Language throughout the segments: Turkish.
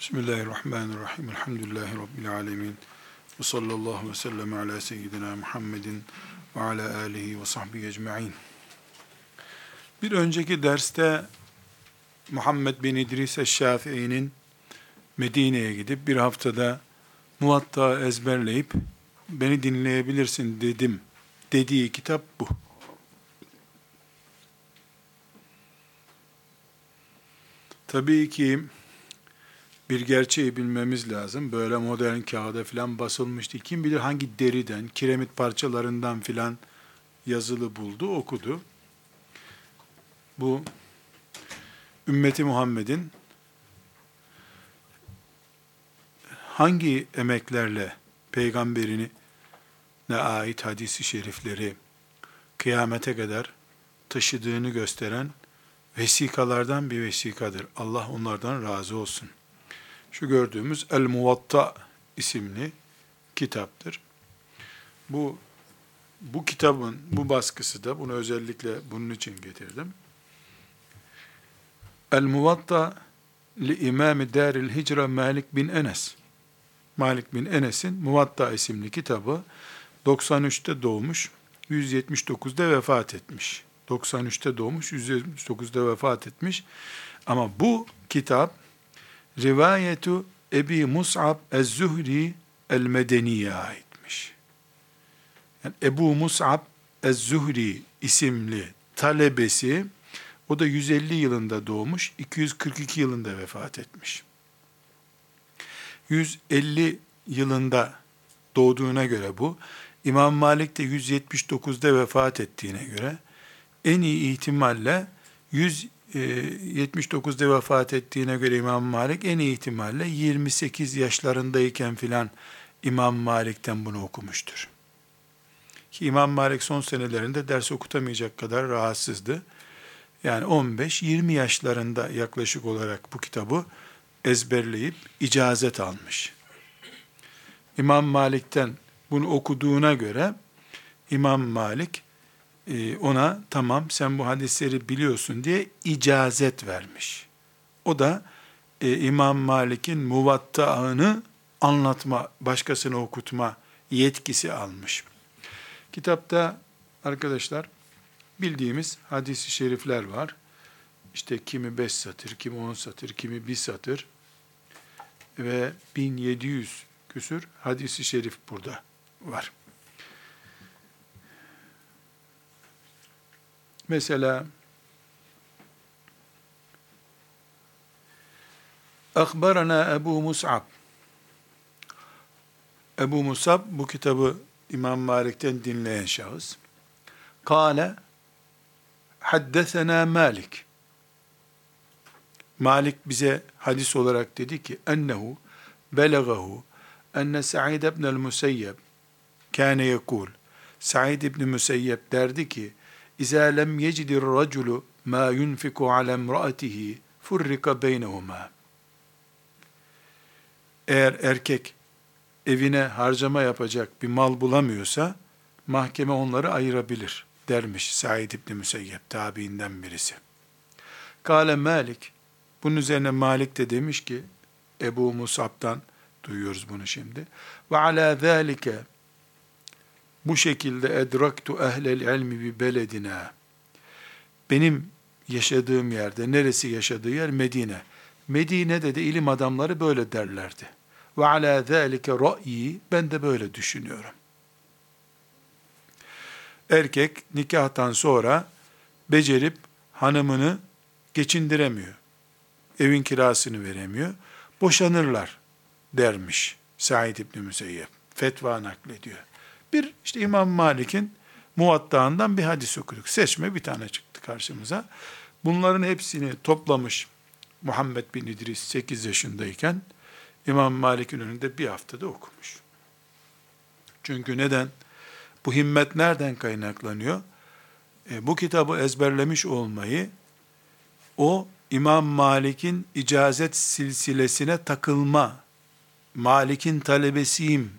Bismillahirrahmanirrahim. Elhamdülillahi Rabbil alemin. Ve sallallahu ve sellem ala seyyidina Muhammedin ve ala alihi ve sahbihi ecma'in. Bir önceki derste Muhammed bin İdris Eşşafii'nin Medine'ye gidip bir haftada muvatta ezberleyip beni dinleyebilirsin dedim dediği kitap bu. Tabii ki bir gerçeği bilmemiz lazım. Böyle modern kağıda filan basılmıştı. Kim bilir hangi deriden, kiremit parçalarından filan yazılı buldu, okudu. Bu ümmeti Muhammed'in hangi emeklerle peygamberini ne ait hadisi şerifleri kıyamete kadar taşıdığını gösteren vesikalardan bir vesikadır. Allah onlardan razı olsun. Şu gördüğümüz El Muvatta isimli kitaptır. Bu bu kitabın bu baskısı da bunu özellikle bunun için getirdim. El Muvatta li İmam Daril Hicre Malik bin Enes. Malik bin Enes'in Muvatta isimli kitabı 93'te doğmuş, 179'da vefat etmiş. 93'te doğmuş, 179'da vefat etmiş. Ama bu kitap rivayetu Ebi Mus'ab Ez-Zühri El-Medeni'ye aitmiş. Yani Ebu Mus'ab Ez-Zühri isimli talebesi, o da 150 yılında doğmuş, 242 yılında vefat etmiş. 150 yılında doğduğuna göre bu, İmam Malik de 179'da vefat ettiğine göre, en iyi ihtimalle 100 e, 79'da vefat ettiğine göre İmam Malik en iyi ihtimalle 28 yaşlarındayken filan İmam Malik'ten bunu okumuştur. Ki İmam Malik son senelerinde ders okutamayacak kadar rahatsızdı. Yani 15-20 yaşlarında yaklaşık olarak bu kitabı ezberleyip icazet almış. İmam Malik'ten bunu okuduğuna göre İmam Malik ona tamam sen bu hadisleri biliyorsun diye icazet vermiş. O da e, İmam Malik'in muvatta'ını anlatma, başkasına okutma yetkisi almış. Kitapta arkadaşlar bildiğimiz hadisi şerifler var. İşte kimi beş satır, kimi on satır, kimi bir satır ve 1700 küsür hadisi şerif burada var. Mesela Akbarana Ebu Mus'ab Ebu Musab bu kitabı İmam Malik'ten dinleyen şahıs. Kale haddesena Malik. Malik bize hadis olarak dedi ki ennehu belagahu enne Sa'id ibn el-Museyyeb kâne yekul Sa'id ibn Müseyyeb derdi ki İzâ lem yecidir raculu ma yunfiku ala imraatihi furrika beynehuma. Eğer erkek evine harcama yapacak bir mal bulamıyorsa mahkeme onları ayırabilir dermiş Said İbni Müseyyep tabiinden birisi. Kale Malik bunun üzerine Malik de demiş ki Ebu Musab'dan duyuyoruz bunu şimdi. Ve ala zâlike bu şekilde edraktu ehlel ilmi bi beledina. Benim yaşadığım yerde, neresi yaşadığı yer? Medine. Medine'de de ilim adamları böyle derlerdi. Ve ala zâlike ra'yi, ben de böyle düşünüyorum. Erkek nikahtan sonra becerip hanımını geçindiremiyor. Evin kirasını veremiyor. Boşanırlar dermiş Said İbni Müseyyep. Fetva naklediyor. Bir işte İmam Malik'in muvattağından bir hadis okuduk. Seçme bir tane çıktı karşımıza. Bunların hepsini toplamış Muhammed bin İdris 8 yaşındayken İmam Malik'in önünde bir haftada okumuş. Çünkü neden? Bu himmet nereden kaynaklanıyor? E, bu kitabı ezberlemiş olmayı o İmam Malik'in icazet silsilesine takılma, Malik'in talebesiyim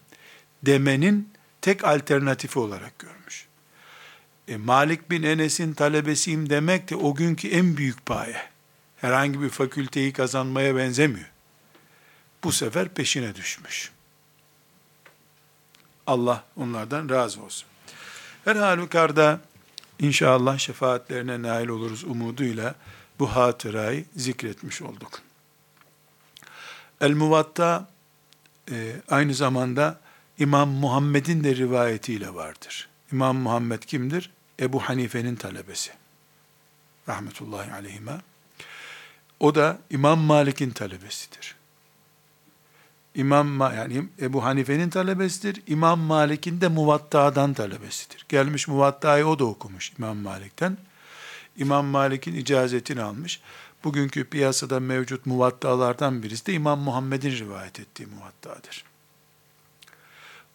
demenin tek alternatifi olarak görmüş. E, Malik bin Enes'in talebesiyim demek de o günkü en büyük paye. Herhangi bir fakülteyi kazanmaya benzemiyor. bu sefer peşine düşmüş. Allah onlardan razı olsun. Her halükarda inşallah şefaatlerine nail oluruz umuduyla bu hatırayı zikretmiş olduk. El-Muvatta e, aynı zamanda İmam Muhammed'in de rivayetiyle vardır. İmam Muhammed kimdir? Ebu Hanife'nin talebesi. Rahmetullahi aleyhime. O da İmam Malik'in talebesidir. İmam yani Ebu Hanife'nin talebesidir. İmam Malik'in de Muvatta'dan talebesidir. Gelmiş Muvatta'yı o da okumuş İmam Malik'ten. İmam Malik'in icazetini almış. Bugünkü piyasada mevcut muvattalardan birisi de İmam Muhammed'in rivayet ettiği muvattadır.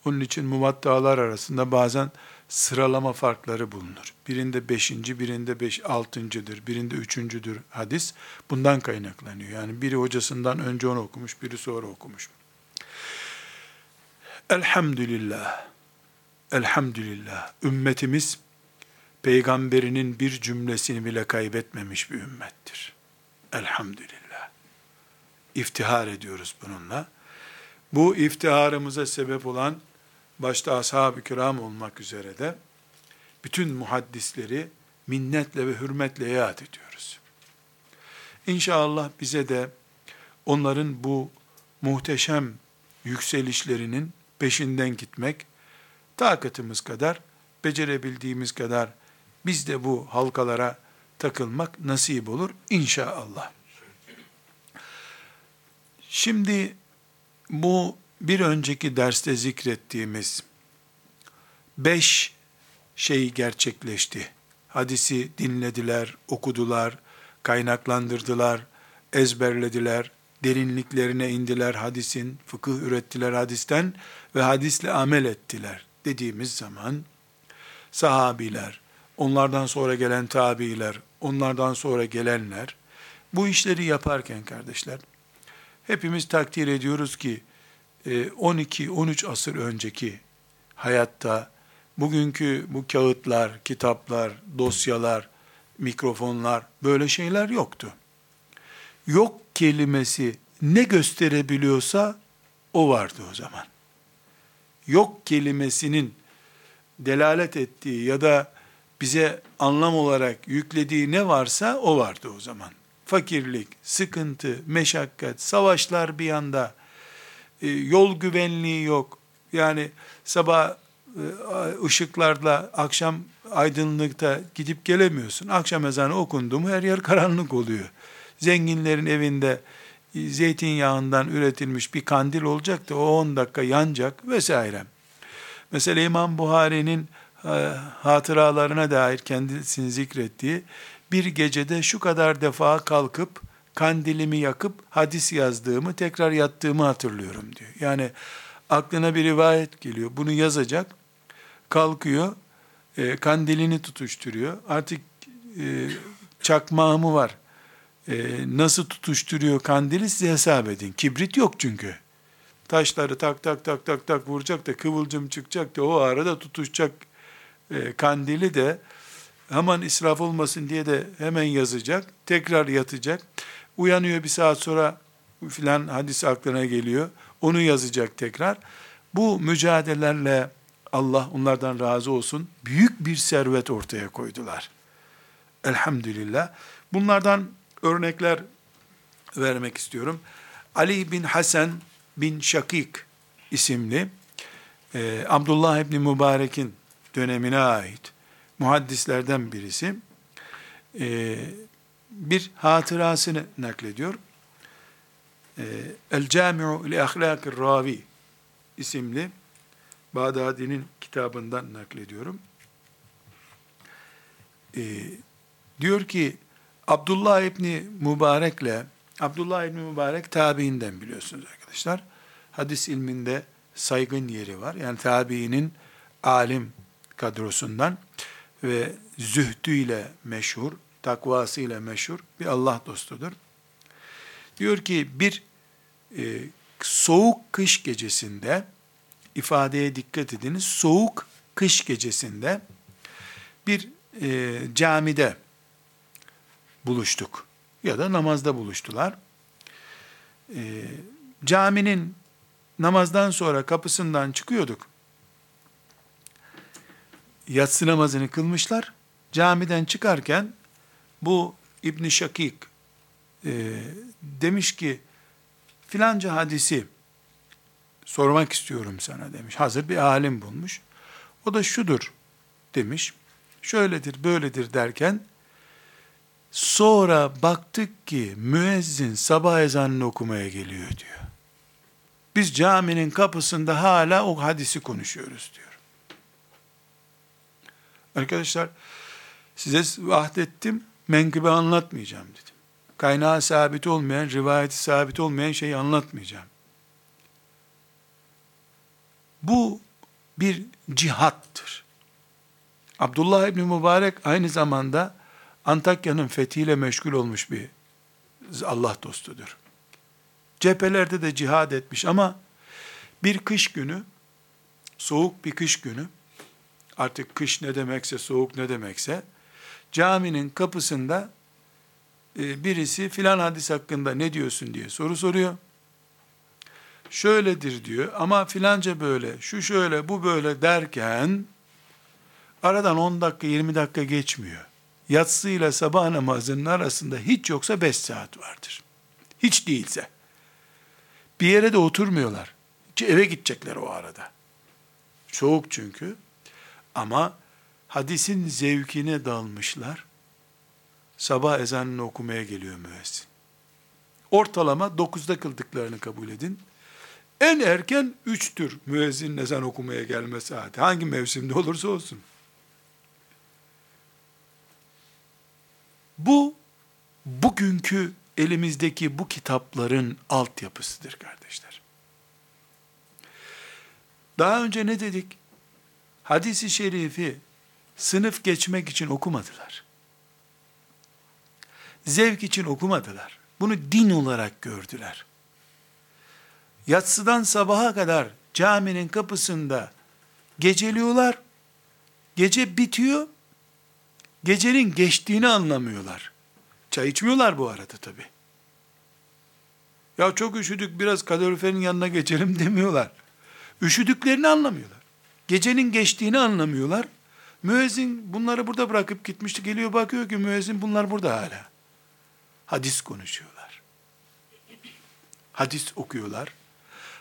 Onun için muvattalar arasında bazen sıralama farkları bulunur. Birinde beşinci, birinde beş, altıncıdır, birinde üçüncüdür hadis. Bundan kaynaklanıyor. Yani biri hocasından önce onu okumuş, biri sonra okumuş. Elhamdülillah. Elhamdülillah. Ümmetimiz peygamberinin bir cümlesini bile kaybetmemiş bir ümmettir. Elhamdülillah. İftihar ediyoruz bununla. Bu iftiharımıza sebep olan başta ashab-ı kiram olmak üzere de bütün muhaddisleri minnetle ve hürmetle yad ediyoruz. İnşallah bize de onların bu muhteşem yükselişlerinin peşinden gitmek, takatımız kadar, becerebildiğimiz kadar biz de bu halkalara takılmak nasip olur inşallah. Şimdi bu bir önceki derste zikrettiğimiz beş şey gerçekleşti. Hadisi dinlediler, okudular, kaynaklandırdılar, ezberlediler, derinliklerine indiler hadisin, fıkıh ürettiler hadisten ve hadisle amel ettiler dediğimiz zaman sahabiler, onlardan sonra gelen tabiiler, onlardan sonra gelenler bu işleri yaparken kardeşler hepimiz takdir ediyoruz ki 12-13 e, asır önceki hayatta bugünkü bu kağıtlar, kitaplar, dosyalar, mikrofonlar böyle şeyler yoktu. Yok kelimesi ne gösterebiliyorsa o vardı o zaman. Yok kelimesinin delalet ettiği ya da bize anlam olarak yüklediği ne varsa o vardı o zaman. Fakirlik, sıkıntı, meşakkat, savaşlar bir yanda, e, yol güvenliği yok. Yani sabah e, ışıklarla akşam aydınlıkta gidip gelemiyorsun. Akşam ezanı okundu mu her yer karanlık oluyor. Zenginlerin evinde e, zeytinyağından üretilmiş bir kandil olacak da o 10 dakika yanacak vesaire. Mesela İmam Buhari'nin hatıralarına dair kendisini zikrettiği bir gecede şu kadar defa kalkıp kandilimi yakıp hadis yazdığımı, tekrar yattığımı hatırlıyorum diyor. Yani aklına bir rivayet geliyor. Bunu yazacak. Kalkıyor. E, kandilini tutuşturuyor. Artık e, çakmağı var? E, nasıl tutuşturuyor kandili size hesap edin. Kibrit yok çünkü. Taşları tak tak tak tak tak vuracak da kıvılcım çıkacak da o arada tutuşacak e, kandili de hemen israf olmasın diye de hemen yazacak. Tekrar yatacak. Uyanıyor bir saat sonra filan hadis aklına geliyor. Onu yazacak tekrar. Bu mücadelelerle Allah onlardan razı olsun büyük bir servet ortaya koydular. Elhamdülillah. Bunlardan örnekler vermek istiyorum. Ali bin Hasan bin Şakik isimli e, Abdullah İbni Mübarek'in dönemine ait muhaddislerden birisi e, bir hatırasını naklediyor. Ee, El Cami'u li Ahlakir Ravi isimli Bağdadi'nin kitabından naklediyorum. Ee, diyor ki Abdullah İbni Mübarek'le Abdullah İbni Mübarek tabiinden biliyorsunuz arkadaşlar. Hadis ilminde saygın yeri var. Yani tabiinin alim kadrosundan ve zühdüyle meşhur, takvasıyla meşhur bir Allah dostudur. Diyor ki bir e, soğuk kış gecesinde ifadeye dikkat ediniz. Soğuk kış gecesinde bir e, camide buluştuk ya da namazda buluştular. E, caminin namazdan sonra kapısından çıkıyorduk. Yatsı namazını kılmışlar. Camiden çıkarken bu İbn Şakik e, demiş ki filanca hadisi sormak istiyorum sana demiş. Hazır bir alim bulmuş. O da şudur demiş. Şöyledir böyledir derken sonra baktık ki müezzin sabah ezanını okumaya geliyor diyor. Biz caminin kapısında hala o hadisi konuşuyoruz diyor. Arkadaşlar size vahdettim menkıbe anlatmayacağım dedim. Kaynağı sabit olmayan, rivayeti sabit olmayan şeyi anlatmayacağım. Bu bir cihattır. Abdullah İbni Mübarek aynı zamanda Antakya'nın fethiyle meşgul olmuş bir Allah dostudur. Cephelerde de cihad etmiş ama bir kış günü, soğuk bir kış günü, artık kış ne demekse, soğuk ne demekse, caminin kapısında e, birisi filan hadis hakkında ne diyorsun diye soru soruyor. Şöyledir diyor ama filanca böyle, şu şöyle, bu böyle derken aradan 10 dakika 20 dakika geçmiyor. Yatsı ile sabah namazının arasında hiç yoksa 5 saat vardır. Hiç değilse. Bir yere de oturmuyorlar. Eve gidecekler o arada. Soğuk çünkü. Ama hadisin zevkine dalmışlar. Sabah ezanını okumaya geliyor müezzin. Ortalama 9'da kıldıklarını kabul edin. En erken 3'tür müezzin ezan okumaya gelme saati. Hangi mevsimde olursa olsun. Bu bugünkü elimizdeki bu kitapların altyapısıdır kardeşler. Daha önce ne dedik? Hadisi şerifi sınıf geçmek için okumadılar. Zevk için okumadılar. Bunu din olarak gördüler. Yatsıdan sabaha kadar caminin kapısında geceliyorlar. Gece bitiyor. Gecenin geçtiğini anlamıyorlar. Çay içmiyorlar bu arada tabi. Ya çok üşüdük biraz kaloriferin yanına geçelim demiyorlar. Üşüdüklerini anlamıyorlar. Gecenin geçtiğini anlamıyorlar. Müezzin bunları burada bırakıp gitmişti. Geliyor bakıyor ki müezzin bunlar burada hala. Hadis konuşuyorlar. Hadis okuyorlar.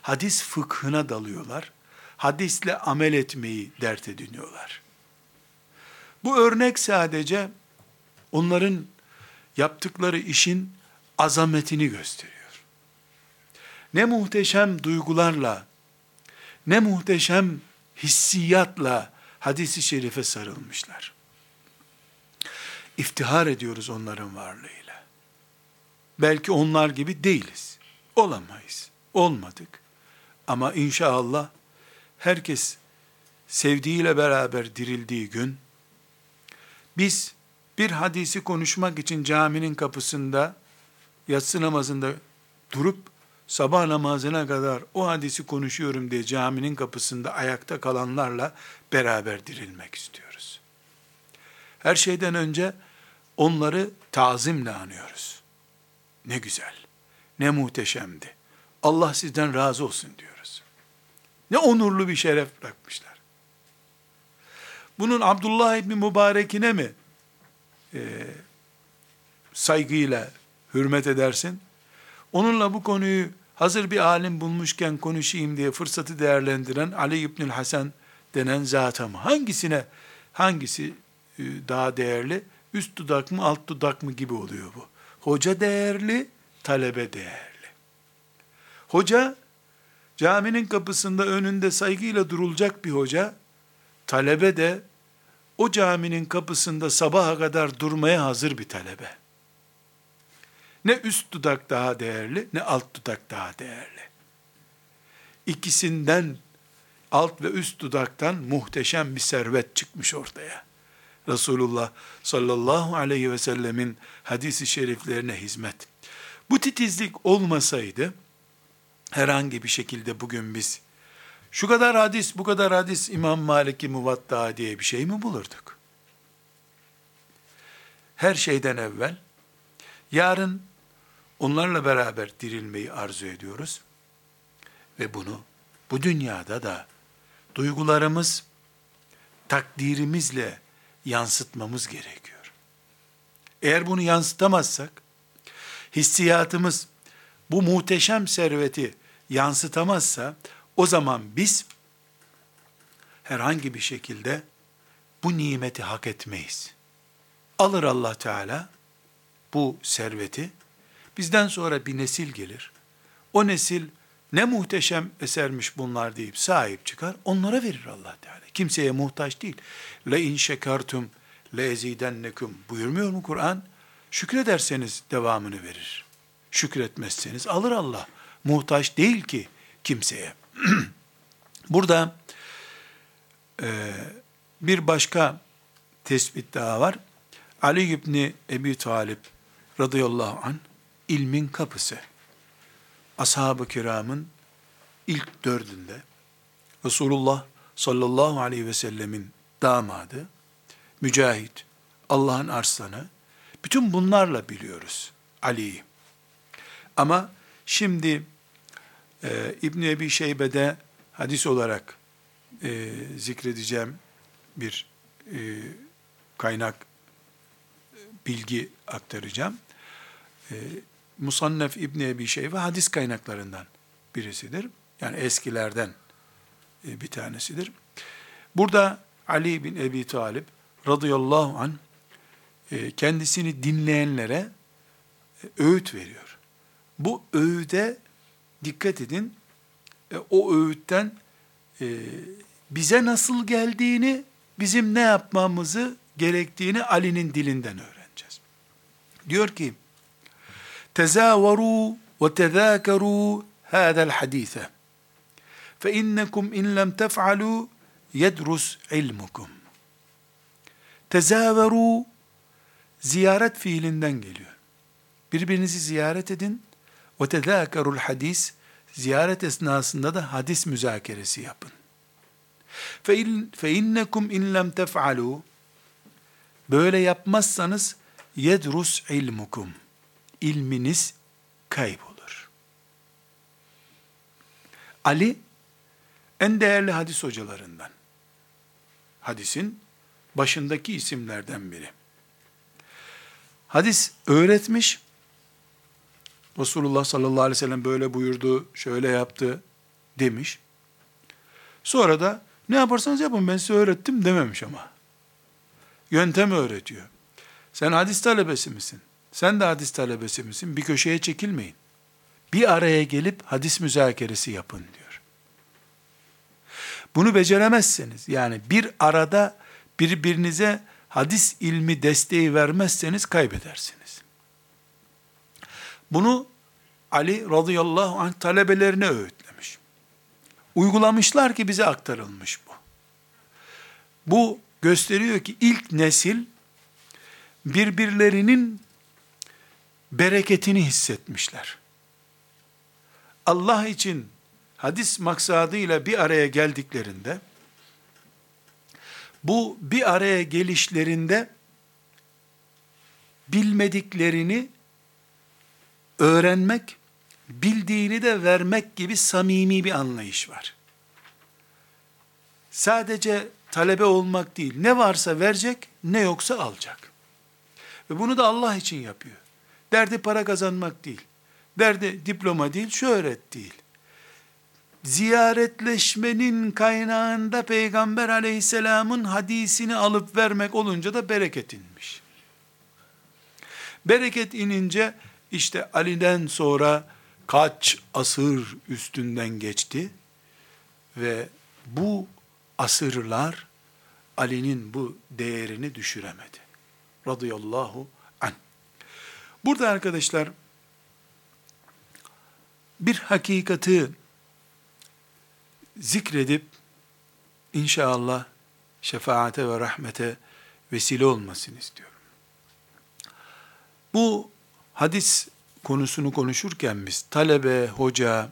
Hadis fıkhına dalıyorlar. Hadisle amel etmeyi dert ediniyorlar. Bu örnek sadece onların yaptıkları işin azametini gösteriyor. Ne muhteşem duygularla, ne muhteşem hissiyatla hadisi şerife sarılmışlar. İftihar ediyoruz onların varlığıyla. Belki onlar gibi değiliz. Olamayız. Olmadık. Ama inşallah herkes sevdiğiyle beraber dirildiği gün biz bir hadisi konuşmak için caminin kapısında yatsı namazında durup sabah namazına kadar o hadisi konuşuyorum diye caminin kapısında ayakta kalanlarla beraber dirilmek istiyoruz. Her şeyden önce onları tazimle anıyoruz. Ne güzel, ne muhteşemdi. Allah sizden razı olsun diyoruz. Ne onurlu bir şeref bırakmışlar. Bunun Abdullah İbni Mübarek'ine mi e, saygıyla hürmet edersin? Onunla bu konuyu hazır bir alim bulmuşken konuşayım diye fırsatı değerlendiren Ali İbnül Hasan denen zata mı? Hangisine, hangisi e, daha değerli? Üst dudak mı, alt dudak mı gibi oluyor bu. Hoca değerli, talebe değerli. Hoca, caminin kapısında önünde saygıyla durulacak bir hoca, talebe de o caminin kapısında sabaha kadar durmaya hazır bir talebe. Ne üst dudak daha değerli, ne alt dudak daha değerli. İkisinden alt ve üst dudaktan muhteşem bir servet çıkmış ortaya. Resulullah sallallahu aleyhi ve sellemin hadisi şeriflerine hizmet. Bu titizlik olmasaydı, herhangi bir şekilde bugün biz, şu kadar hadis, bu kadar hadis İmam Malik'i muvatta diye bir şey mi bulurduk? Her şeyden evvel, yarın onlarla beraber dirilmeyi arzu ediyoruz. Ve bunu bu dünyada da duygularımız, takdirimizle yansıtmamız gerekiyor. Eğer bunu yansıtamazsak, hissiyatımız bu muhteşem serveti yansıtamazsa, o zaman biz herhangi bir şekilde bu nimeti hak etmeyiz. Alır Allah Teala bu serveti, bizden sonra bir nesil gelir. O nesil ne muhteşem esermiş bunlar deyip sahip çıkar, onlara verir Allah Teala. Kimseye muhtaç değil. Le in şekertum le ezidennekum buyurmuyor mu Kur'an? Şükrederseniz devamını verir. Şükretmezseniz alır Allah. Muhtaç değil ki kimseye. Burada e, bir başka tespit daha var. Ali İbni Ebi Talip radıyallahu an ilmin kapısı. Ashab-ı kiramın ilk dördünde Resulullah sallallahu aleyhi ve sellemin damadı, mücahit, Allah'ın arslanı, bütün bunlarla biliyoruz Ali'yi. Ama şimdi e, İbn-i Ebi Şeybe'de hadis olarak e, zikredeceğim bir e, kaynak bilgi aktaracağım. E, Musannef İbni Ebi Şeybe hadis kaynaklarından birisidir. Yani eskilerden e, bir tanesidir. Burada Ali bin Ebi Talip radıyallahu an e, kendisini dinleyenlere e, öğüt veriyor. Bu öğüde dikkat edin. O öğütten bize nasıl geldiğini, bizim ne yapmamızı gerektiğini Ali'nin dilinden öğreneceğiz. Diyor ki, tezakaru hadal hadise. Fe innekum in lem tef'alu yedrus ilmukum. Tezavaru ziyaret fiilinden geliyor. Birbirinizi ziyaret edin. Ve tezâkerul hadis ziyaret esnasında da hadis müzakeresi yapın. Fe innekum in lem tef'alu böyle yapmazsanız yedrus ilmukum ilminiz kaybolur. Ali en değerli hadis hocalarından. Hadisin başındaki isimlerden biri. Hadis öğretmiş. Resulullah sallallahu aleyhi ve sellem böyle buyurdu, şöyle yaptı demiş. Sonra da ne yaparsanız yapın ben size öğrettim dememiş ama. Yöntem öğretiyor. Sen hadis talebesi misin? Sen de hadis talebesi misin? Bir köşeye çekilmeyin. Bir araya gelip hadis müzakeresi yapın diyor. Bunu beceremezseniz, yani bir arada birbirinize hadis ilmi desteği vermezseniz kaybedersiniz. Bunu Ali radıyallahu anh talebelerine öğütlemiş. Uygulamışlar ki bize aktarılmış bu. Bu gösteriyor ki ilk nesil birbirlerinin bereketini hissetmişler. Allah için hadis maksadıyla bir araya geldiklerinde, bu bir araya gelişlerinde bilmediklerini öğrenmek, bildiğini de vermek gibi samimi bir anlayış var. Sadece talebe olmak değil, ne varsa verecek, ne yoksa alacak. Ve bunu da Allah için yapıyor. Derdi para kazanmak değil. Derdi diploma değil, şöhret değil. Ziyaretleşmenin kaynağında Peygamber aleyhisselamın hadisini alıp vermek olunca da bereket inmiş. Bereket inince işte Ali'den sonra kaç asır üstünden geçti ve bu asırlar Ali'nin bu değerini düşüremedi. Radıyallahu Burada arkadaşlar bir hakikati zikredip inşallah şefaate ve rahmete vesile olmasını istiyorum. Bu hadis konusunu konuşurken biz talebe, hoca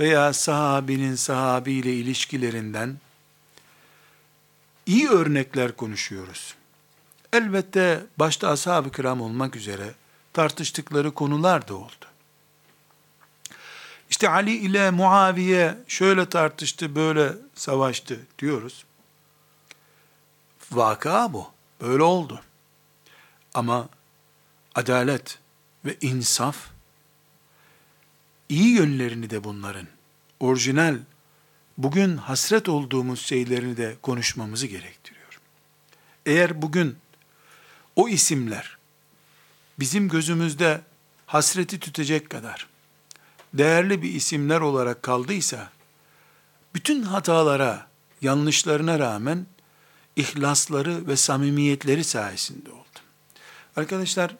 veya sahabinin sahabiyle ilişkilerinden iyi örnekler konuşuyoruz. Elbette başta ashab-ı kiram olmak üzere tartıştıkları konular da oldu. İşte Ali ile Muaviye şöyle tartıştı, böyle savaştı diyoruz. Vaka bu. Böyle oldu. Ama adalet ve insaf iyi yönlerini de bunların orijinal bugün hasret olduğumuz şeylerini de konuşmamızı gerektiriyor. Eğer bugün o isimler bizim gözümüzde hasreti tütecek kadar değerli bir isimler olarak kaldıysa, bütün hatalara, yanlışlarına rağmen ihlasları ve samimiyetleri sayesinde oldu. Arkadaşlar,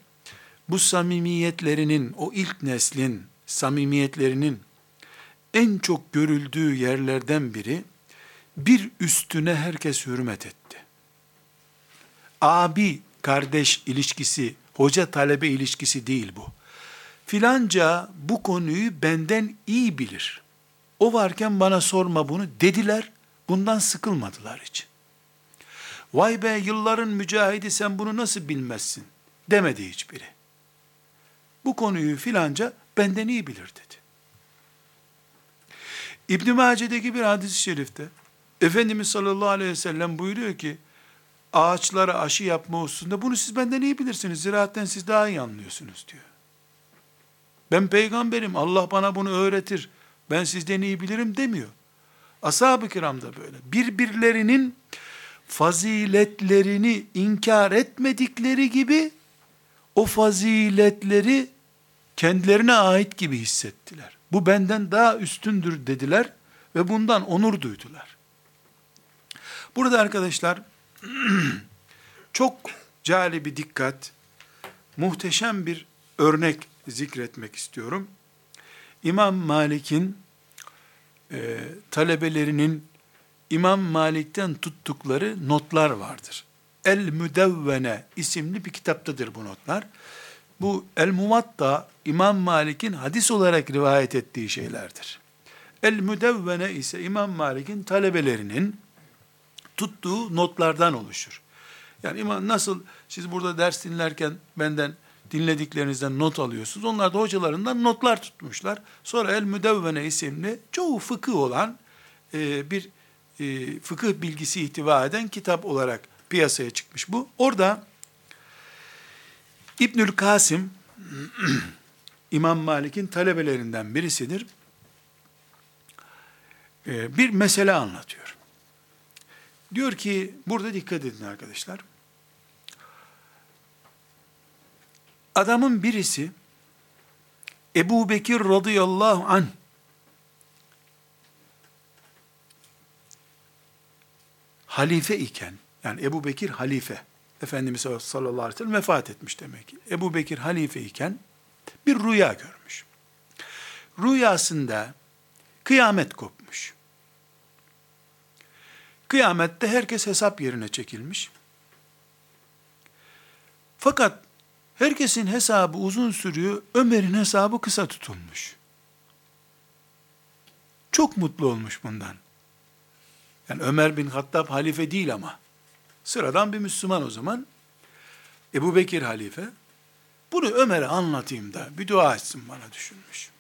bu samimiyetlerinin, o ilk neslin samimiyetlerinin en çok görüldüğü yerlerden biri, bir üstüne herkes hürmet etti. Abi kardeş ilişkisi, hoca talebe ilişkisi değil bu. Filanca bu konuyu benden iyi bilir. O varken bana sorma bunu dediler. Bundan sıkılmadılar hiç. Vay be yılların mücahidi sen bunu nasıl bilmezsin demedi hiçbiri. Bu konuyu filanca benden iyi bilir dedi. İbn Mace'deki bir hadis-i şerifte Efendimiz sallallahu aleyhi ve sellem buyuruyor ki ağaçlara aşı yapma hususunda bunu siz benden iyi bilirsiniz. Ziraatten siz daha iyi anlıyorsunuz diyor. Ben peygamberim Allah bana bunu öğretir. Ben sizden iyi bilirim demiyor. Ashab-ı kiram da böyle. Birbirlerinin faziletlerini inkar etmedikleri gibi o faziletleri kendilerine ait gibi hissettiler. Bu benden daha üstündür dediler ve bundan onur duydular. Burada arkadaşlar çok cali bir dikkat, muhteşem bir örnek zikretmek istiyorum. İmam Malik'in e, talebelerinin İmam Malik'ten tuttukları notlar vardır. El Müdevvene isimli bir kitaptadır bu notlar. Bu El Muvatta İmam Malik'in hadis olarak rivayet ettiği şeylerdir. El Müdevvene ise İmam Malik'in talebelerinin tuttuğu notlardan oluşur. Yani imam nasıl siz burada ders dinlerken benden dinlediklerinizden not alıyorsunuz. Onlar da hocalarından notlar tutmuşlar. Sonra El Müdevvene isimli çoğu fıkıh olan e, bir e, fıkıh bilgisi ihtiva eden kitap olarak piyasaya çıkmış bu. Orada İbnül Kasım İmam Malik'in talebelerinden birisidir. E, bir mesele anlatıyor. Diyor ki burada dikkat edin arkadaşlar. Adamın birisi Ebu Bekir radıyallahu anh halife iken, yani Ebu Bekir halife, Efendimiz sallallahu aleyhi ve sellem vefat etmiş demek ki. Ebu Bekir halife iken bir rüya görmüş. Rüyasında kıyamet kopmuş. Kıyamette herkes hesap yerine çekilmiş. Fakat herkesin hesabı uzun sürüyor, Ömer'in hesabı kısa tutulmuş. Çok mutlu olmuş bundan. Yani Ömer bin Hattab halife değil ama. Sıradan bir Müslüman o zaman. Ebu Bekir halife. Bunu Ömer'e anlatayım da bir dua etsin bana düşünmüş.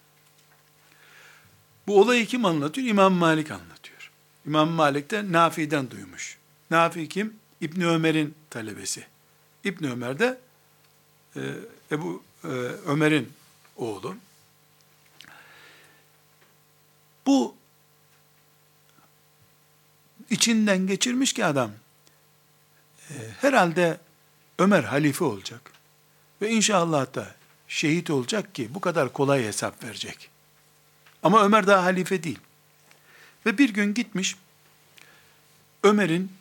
Bu olayı kim anlatıyor? İmam Malik anlatıyor. İmam Malik de Nafi'den duymuş. Nafi kim? İbni Ömer'in talebesi. İbni Ömer de e, Ebu e, Ömer'in oğlu. Bu içinden geçirmiş ki adam, e, herhalde Ömer halife olacak. Ve inşallah da şehit olacak ki bu kadar kolay hesap verecek. Ama Ömer daha halife değil. Ve bir gün gitmiş, Ömer'in,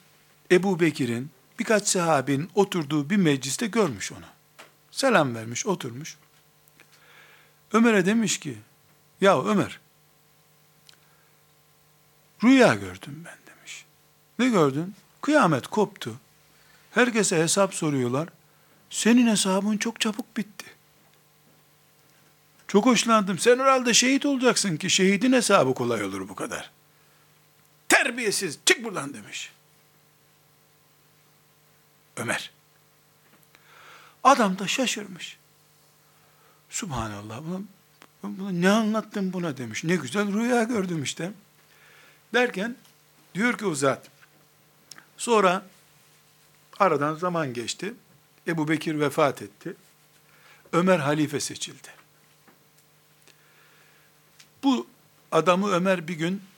Ebu Bekir'in, birkaç sahabinin oturduğu bir mecliste görmüş onu. Selam vermiş, oturmuş. Ömer'e demiş ki, ya Ömer, rüya gördüm ben demiş. Ne gördün? Kıyamet koptu. Herkese hesap soruyorlar. Senin hesabın çok çabuk bitti. Çok hoşlandım. Sen herhalde şehit olacaksın ki şehidin hesabı kolay olur bu kadar. Terbiyesiz çık buradan demiş. Ömer. Adam da şaşırmış. Subhanallah. Ne anlattın buna demiş. Ne güzel rüya gördüm işte. Derken diyor ki o zat. Sonra aradan zaman geçti. Ebu Bekir vefat etti. Ömer halife seçildi. Bu adamı Ömer bir gün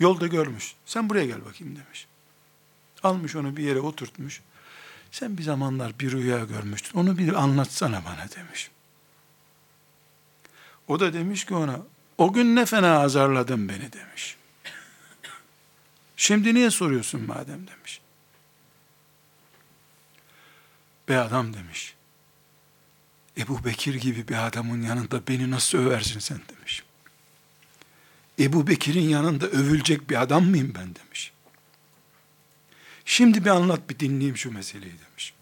yolda görmüş. Sen buraya gel bakayım demiş. Almış onu bir yere oturtmuş. Sen bir zamanlar bir rüya görmüştün. Onu bir anlatsana bana demiş. O da demiş ki ona, o gün ne fena azarladın beni demiş. Şimdi niye soruyorsun madem demiş. Be adam demiş. Ebu Bekir gibi bir adamın yanında beni nasıl översin sen demiş. Ebu Bekir'in yanında övülecek bir adam mıyım ben demiş. Şimdi bir anlat bir dinleyeyim şu meseleyi demiş.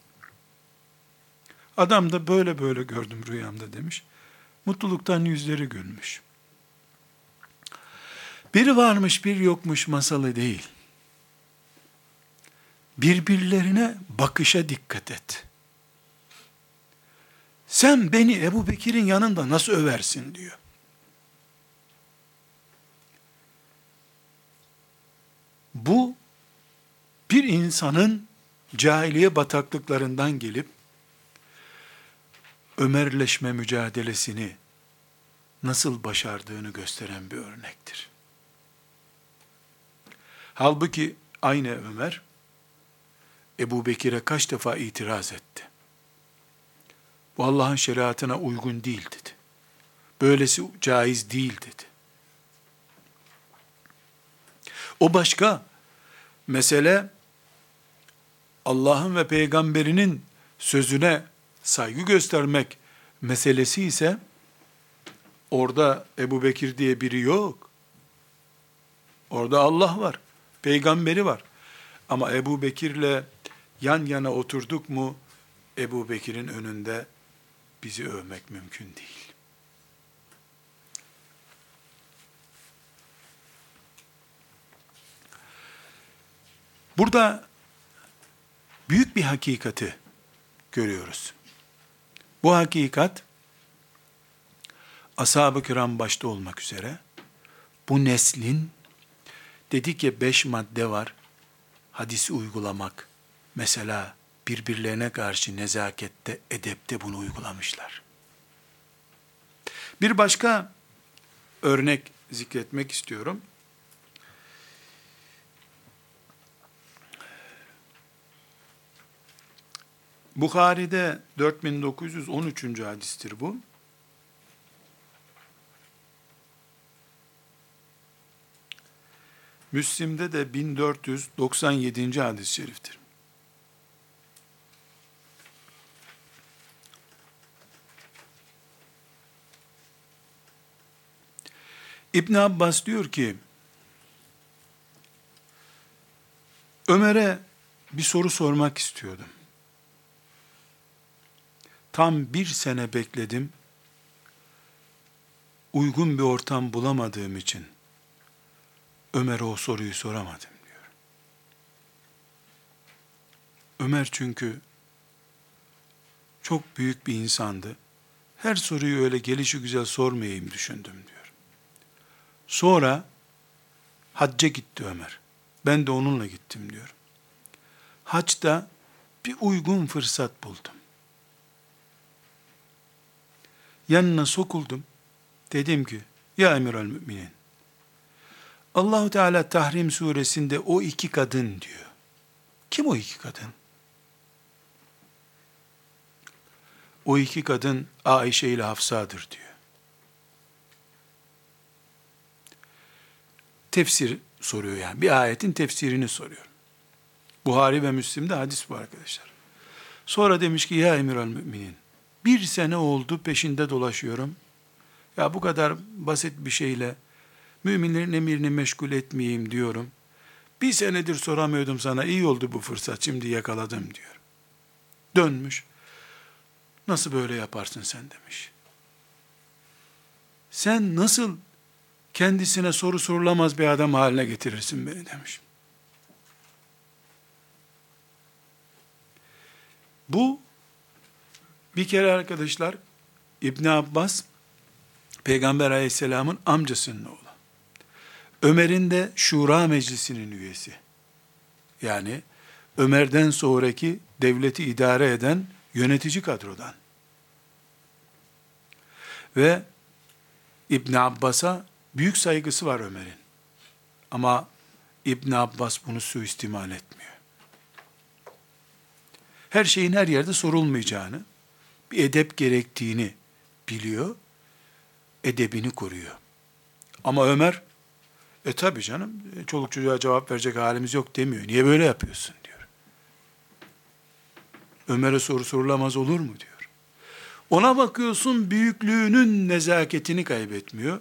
Adam da böyle böyle gördüm rüyamda demiş. Mutluluktan yüzleri gülmüş. Biri varmış bir yokmuş masalı değil. Birbirlerine bakışa dikkat et. Sen beni Ebu Bekir'in yanında nasıl översin diyor. Bu bir insanın cahiliye bataklıklarından gelip Ömerleşme mücadelesini nasıl başardığını gösteren bir örnektir. Halbuki aynı Ömer Ebu Bekir'e kaç defa itiraz etti. Bu Allah'ın şeriatına uygun değil dedi. Böylesi caiz değil dedi. O başka mesele Allah'ın ve peygamberinin sözüne saygı göstermek meselesi ise orada Ebu Bekir diye biri yok. Orada Allah var, peygamberi var. Ama Ebu Bekir'le yan yana oturduk mu Ebu Bekir'in önünde bizi övmek mümkün değil. Burada büyük bir hakikati görüyoruz. Bu hakikat, ashab-ı kiram başta olmak üzere, bu neslin, dedik ya beş madde var, hadisi uygulamak, mesela birbirlerine karşı nezakette, edepte bunu uygulamışlar. Bir başka örnek zikretmek istiyorum. Bukhari'de 4913. hadistir bu. Müslim'de de 1497. hadis-i şeriftir. İbn Abbas diyor ki, Ömer'e bir soru sormak istiyordum. Tam bir sene bekledim. Uygun bir ortam bulamadığım için Ömer'e o soruyu soramadım diyor. Ömer çünkü çok büyük bir insandı. Her soruyu öyle gelişi güzel sormayayım düşündüm diyor. Sonra hacca gitti Ömer. Ben de onunla gittim diyor. Haçta bir uygun fırsat buldum. Yanına sokuldum. Dedim ki, ya emir müminin, Allahu Teala Tahrim suresinde o iki kadın diyor. Kim o iki kadın? O iki kadın Ayşe ile Hafsa'dır diyor. Tefsir soruyor yani. Bir ayetin tefsirini soruyor. Buhari ve Müslim'de hadis bu arkadaşlar. Sonra demiş ki ya emir müminin bir sene oldu peşinde dolaşıyorum. Ya bu kadar basit bir şeyle müminlerin emirini meşgul etmeyeyim diyorum. Bir senedir soramıyordum sana iyi oldu bu fırsat şimdi yakaladım diyor. Dönmüş. Nasıl böyle yaparsın sen demiş. Sen nasıl kendisine soru sorulamaz bir adam haline getirirsin beni demiş. Bu bir kere arkadaşlar İbn Abbas Peygamber aleyhisselamın amcasının oğlu. Ömer'in de Şura Meclisi'nin üyesi. Yani Ömer'den sonraki devleti idare eden yönetici kadrodan. Ve İbn Abbas'a büyük saygısı var Ömer'in. Ama İbn Abbas bunu suistimal etmiyor. Her şeyin her yerde sorulmayacağını, bir edep gerektiğini biliyor, edebini koruyor. Ama Ömer, e tabi canım, çoluk çocuğa cevap verecek halimiz yok demiyor. Niye böyle yapıyorsun diyor. Ömer'e soru sorulamaz olur mu diyor. Ona bakıyorsun büyüklüğünün nezaketini kaybetmiyor.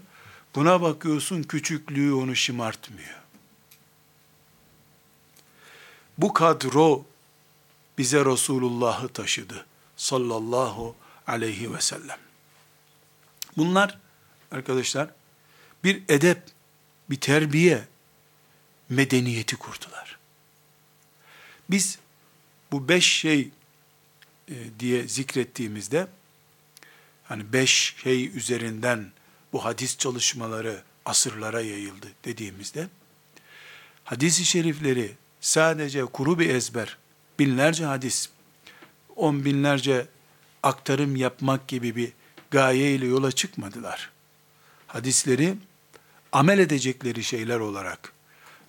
Buna bakıyorsun küçüklüğü onu şımartmıyor. Bu kadro bize Resulullah'ı taşıdı sallallahu aleyhi ve sellem. Bunlar arkadaşlar bir edep, bir terbiye medeniyeti kurdular. Biz bu beş şey e, diye zikrettiğimizde hani beş şey üzerinden bu hadis çalışmaları asırlara yayıldı dediğimizde hadis-i şerifleri sadece kuru bir ezber, binlerce hadis, on binlerce aktarım yapmak gibi bir gaye ile yola çıkmadılar. Hadisleri amel edecekleri şeyler olarak,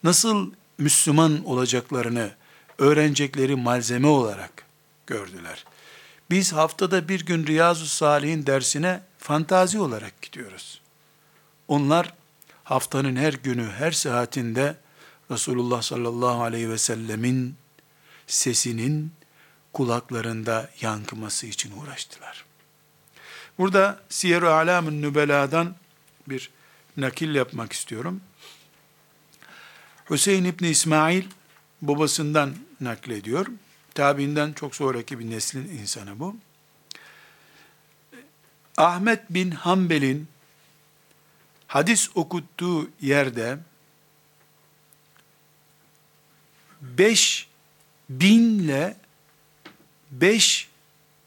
nasıl Müslüman olacaklarını öğrenecekleri malzeme olarak gördüler. Biz haftada bir gün Riyazu Salih'in dersine fantazi olarak gidiyoruz. Onlar haftanın her günü, her saatinde Resulullah sallallahu aleyhi ve sellemin sesinin kulaklarında yankıması için uğraştılar. Burada Siyer-i Alam'ın Nübela'dan bir nakil yapmak istiyorum. Hüseyin İbni İsmail babasından naklediyor. Tabiinden çok sonraki bir neslin insanı bu. Ahmet bin Hanbel'in hadis okuttuğu yerde beş binle beş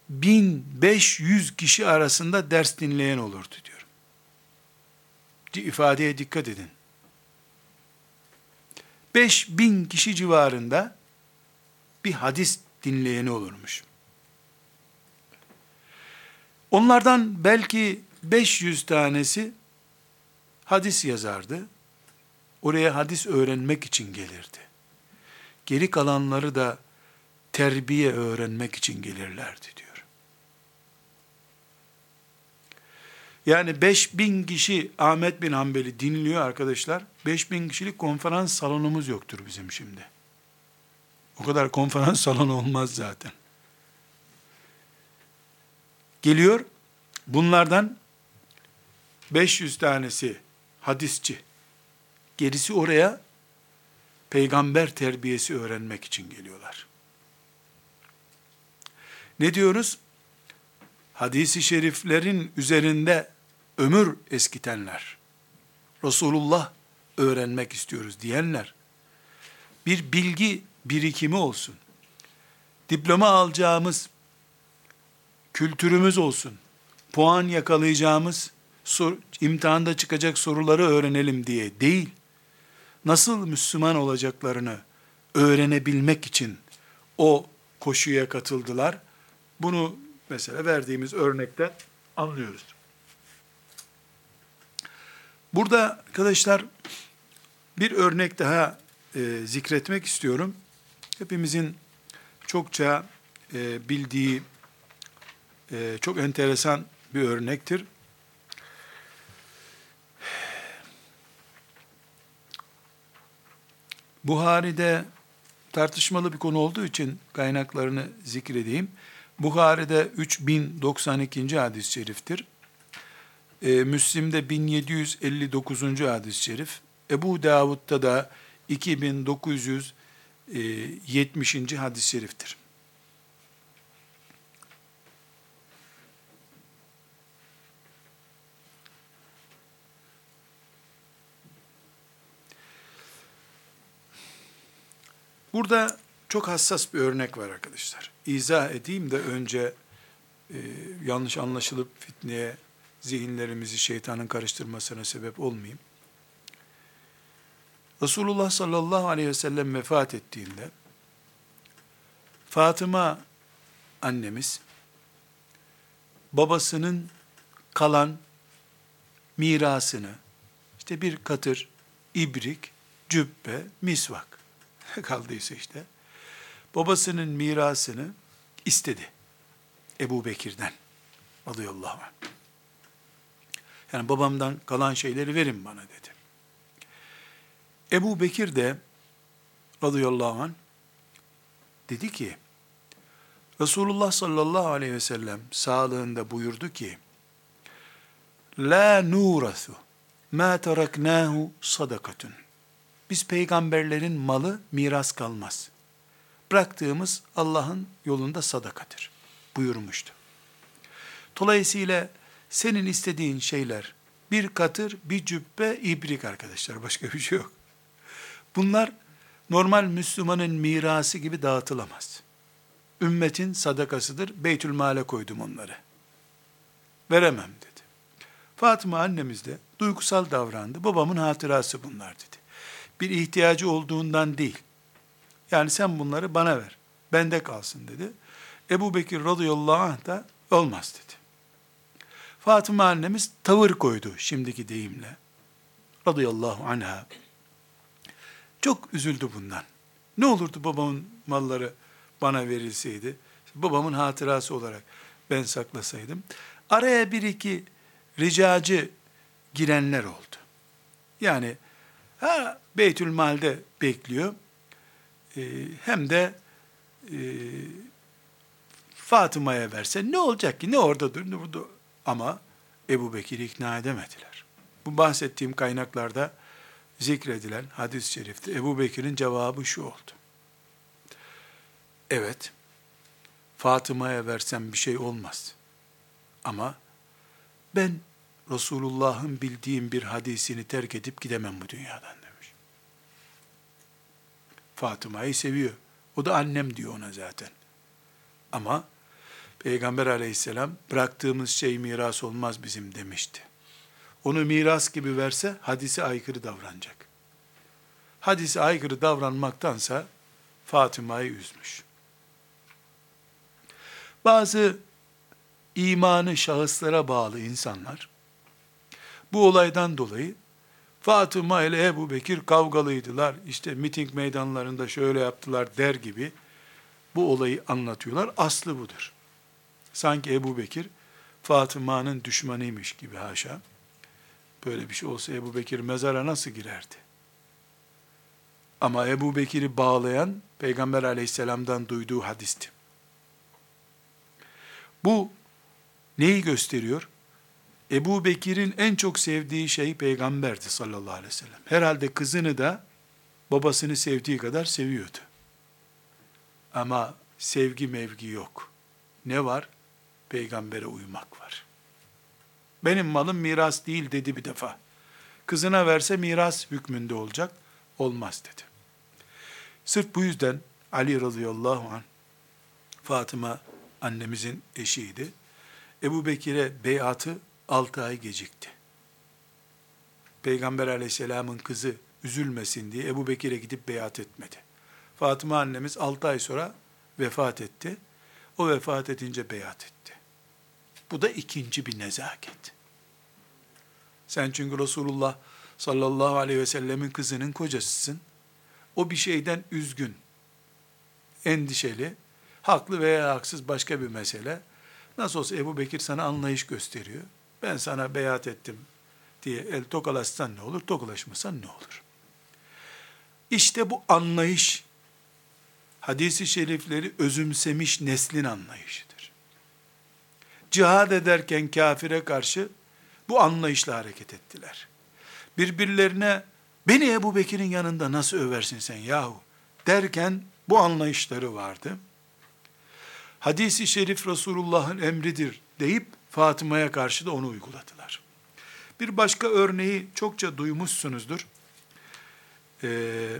bin beş yüz kişi arasında ders dinleyen olurdu diyor. İfadeye dikkat edin. Beş bin kişi civarında bir hadis dinleyeni olurmuş. Onlardan belki 500 tanesi hadis yazardı. Oraya hadis öğrenmek için gelirdi. Geri kalanları da terbiye öğrenmek için gelirlerdi diyor. Yani 5000 kişi Ahmet bin Hanbel'i dinliyor arkadaşlar. 5000 kişilik konferans salonumuz yoktur bizim şimdi. O kadar konferans salonu olmaz zaten. Geliyor, bunlardan 500 tanesi hadisçi, gerisi oraya peygamber terbiyesi öğrenmek için geliyorlar. Ne diyoruz? Hadisi şeriflerin üzerinde ömür eskitenler, Resulullah öğrenmek istiyoruz diyenler, bir bilgi birikimi olsun. Diploma alacağımız kültürümüz olsun. Puan yakalayacağımız, sor, imtihanda çıkacak soruları öğrenelim diye değil. Nasıl Müslüman olacaklarını öğrenebilmek için o koşuya katıldılar. Bunu mesela verdiğimiz örnekte anlıyoruz. Burada arkadaşlar bir örnek daha e, zikretmek istiyorum hepimizin çokça e, bildiği e, çok enteresan bir örnektir. Buhari'de tartışmalı bir konu olduğu için kaynaklarını zikredeyim. Buhari'de 3092. hadis-i şeriftir. E, Müslim'de 1759. hadis-i şerif. Ebu Davud'da da 2900 70. E, hadis-i şeriftir. Burada çok hassas bir örnek var arkadaşlar. İzah edeyim de önce e, yanlış anlaşılıp fitneye, zihinlerimizi şeytanın karıştırmasına sebep olmayayım. Resulullah sallallahu aleyhi ve sellem vefat ettiğinde Fatıma annemiz babasının kalan mirasını işte bir katır, ibrik, cübbe, misvak kaldıysa işte babasının mirasını istedi. Ebu Bekir'den radıyallahu anh. Yani babamdan kalan şeyleri verin bana dedi. Ebu Bekir de radıyallahu anh dedi ki, Resulullah sallallahu aleyhi ve sellem sağlığında buyurdu ki, La nurasu ma teraknahu sadakatun. Biz peygamberlerin malı miras kalmaz. Bıraktığımız Allah'ın yolunda sadakadır buyurmuştu. Dolayısıyla senin istediğin şeyler bir katır, bir cübbe, ibrik arkadaşlar. Başka bir şey yok. Bunlar normal Müslümanın mirası gibi dağıtılamaz. Ümmetin sadakasıdır. Beytül male koydum onları. Veremem dedi. Fatıma annemiz de duygusal davrandı. Babamın hatırası bunlar dedi. Bir ihtiyacı olduğundan değil. Yani sen bunları bana ver. Bende kalsın dedi. Ebu Bekir radıyallahu anh da olmaz dedi. Fatıma annemiz tavır koydu şimdiki deyimle. Radıyallahu anha. Çok üzüldü bundan. Ne olurdu babamın malları bana verilseydi, babamın hatırası olarak ben saklasaydım. Araya bir iki ricacı girenler oldu. Yani ha, Beytül Mal'de bekliyor. Ee, hem de e, Fatıma'ya verse ne olacak ki? Ne oradadır ne burada. Ama Ebu Bekir'i ikna edemediler. Bu bahsettiğim kaynaklarda zikredilen hadis-i şerifte Ebu Bekir'in cevabı şu oldu. Evet, Fatıma'ya versem bir şey olmaz. Ama ben Resulullah'ın bildiğim bir hadisini terk edip gidemem bu dünyadan. Fatıma'yı seviyor. O da annem diyor ona zaten. Ama Peygamber aleyhisselam bıraktığımız şey miras olmaz bizim demişti. Onu miras gibi verse hadise aykırı davranacak. Hadise aykırı davranmaktansa Fatıma'yı üzmüş. Bazı imanı şahıslara bağlı insanlar bu olaydan dolayı Fatıma ile Ebu Bekir kavgalıydılar, işte miting meydanlarında şöyle yaptılar der gibi bu olayı anlatıyorlar. Aslı budur. Sanki Ebu Bekir Fatıma'nın düşmanıymış gibi haşa. Böyle bir şey olsa Ebu Bekir mezara nasıl girerdi? Ama Ebu Bekir'i bağlayan Peygamber aleyhisselamdan duyduğu hadisti. Bu neyi gösteriyor? Ebu Bekir'in en çok sevdiği şey peygamberdi sallallahu aleyhi ve sellem. Herhalde kızını da babasını sevdiği kadar seviyordu. Ama sevgi mevgi yok. Ne var? Peygambere uymak var. Benim malım miras değil dedi bir defa. Kızına verse miras hükmünde olacak. Olmaz dedi. Sırf bu yüzden Ali radıyallahu anh, Fatıma annemizin eşiydi. Ebu Bekir'e beyatı altı ay gecikti. Peygamber aleyhisselamın kızı üzülmesin diye Ebu Bekir'e gidip beyat etmedi. Fatıma annemiz altı ay sonra vefat etti. O vefat edince beyat etti. Bu da ikinci bir nezaket. Sen çünkü Resulullah sallallahu aleyhi ve sellemin kızının kocasısın. O bir şeyden üzgün, endişeli, haklı veya haksız başka bir mesele. Nasıl olsa Ebu Bekir sana anlayış gösteriyor. Ben sana beyat ettim diye el tokalaşsan ne olur, tokalaşmasan ne olur? İşte bu anlayış, hadisi şerifleri özümsemiş neslin anlayışıdır. Cihad ederken kafire karşı bu anlayışla hareket ettiler. Birbirlerine beni Ebu Bekir'in yanında nasıl översin sen yahu derken bu anlayışları vardı. Hadisi şerif Resulullah'ın emridir deyip Fatıma'ya karşı da onu uyguladılar. Bir başka örneği çokça duymuşsunuzdur. Ee,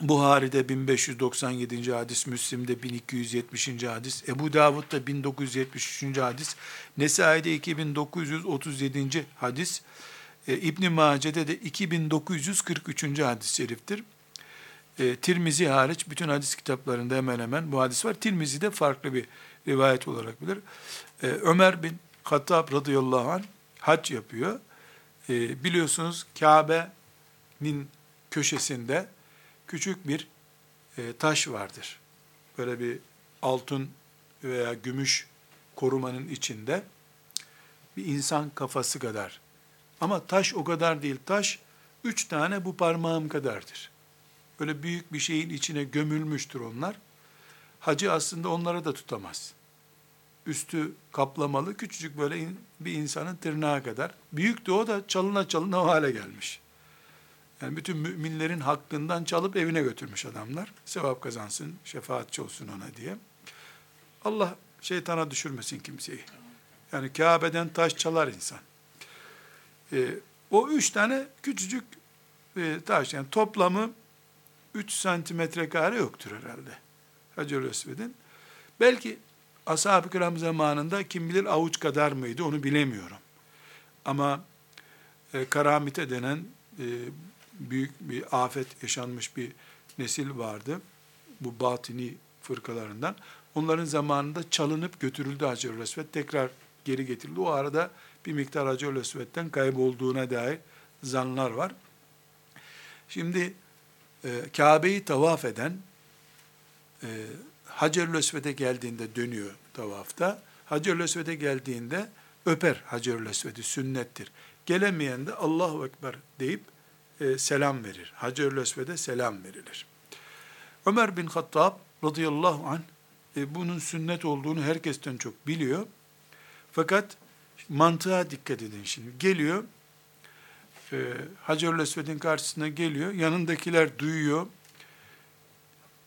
Buhari'de 1597. hadis, Müslim'de 1270. hadis, Ebu Davud'da 1973. hadis, Nesai'de 2937. hadis, e, İbn Mace'de de 2943. hadis-i şeriftir. E, Tirmizi hariç bütün hadis kitaplarında hemen hemen bu hadis var. Tirmizi'de farklı bir rivayet olarak bilir. E, Ömer bin Hattab radıyallahu anh hac yapıyor. E, biliyorsunuz Kabe'nin köşesinde küçük bir e, taş vardır. Böyle bir altın veya gümüş korumanın içinde bir insan kafası kadar. Ama taş o kadar değil. Taş üç tane bu parmağım kadardır. Böyle büyük bir şeyin içine gömülmüştür onlar. Hacı aslında onlara da tutamaz. Üstü kaplamalı, küçücük böyle bir insanın tırnağı kadar. Büyük de o da çalına çalına o hale gelmiş. Yani bütün müminlerin hakkından çalıp evine götürmüş adamlar. Sevap kazansın, şefaatçi olsun ona diye. Allah şeytana düşürmesin kimseyi. Yani Kabe'den taş çalar insan. Ee, o üç tane küçücük e, taş, yani toplamı 3 santimetre kare yoktur herhalde. Hacer-ül Esved'in. Belki ashab-ı kiram zamanında kim bilir avuç kadar mıydı onu bilemiyorum. Ama e, karamite denen e, büyük bir afet yaşanmış bir nesil vardı. Bu batini fırkalarından. Onların zamanında çalınıp götürüldü Hacer-ül Esved. Tekrar geri getirildi. O arada bir miktar Hacer-ül Esved'den kaybolduğuna dair zanlar var. Şimdi e, Kabe'yi tavaf eden e, Hacer-ül Esved'e geldiğinde dönüyor tavafta. Hacer-ül Esved'e geldiğinde öper Hacer-ül Esved'i sünnettir. Gelemeyen de Allahu Ekber deyip e, selam verir. Hacer-ül Esved'e selam verilir. Ömer bin Hattab radıyallahu anh e, bunun sünnet olduğunu herkesten çok biliyor. Fakat mantığa dikkat edin şimdi. Geliyor, e, Hacer-ül Esved'in karşısına geliyor, yanındakiler duyuyor.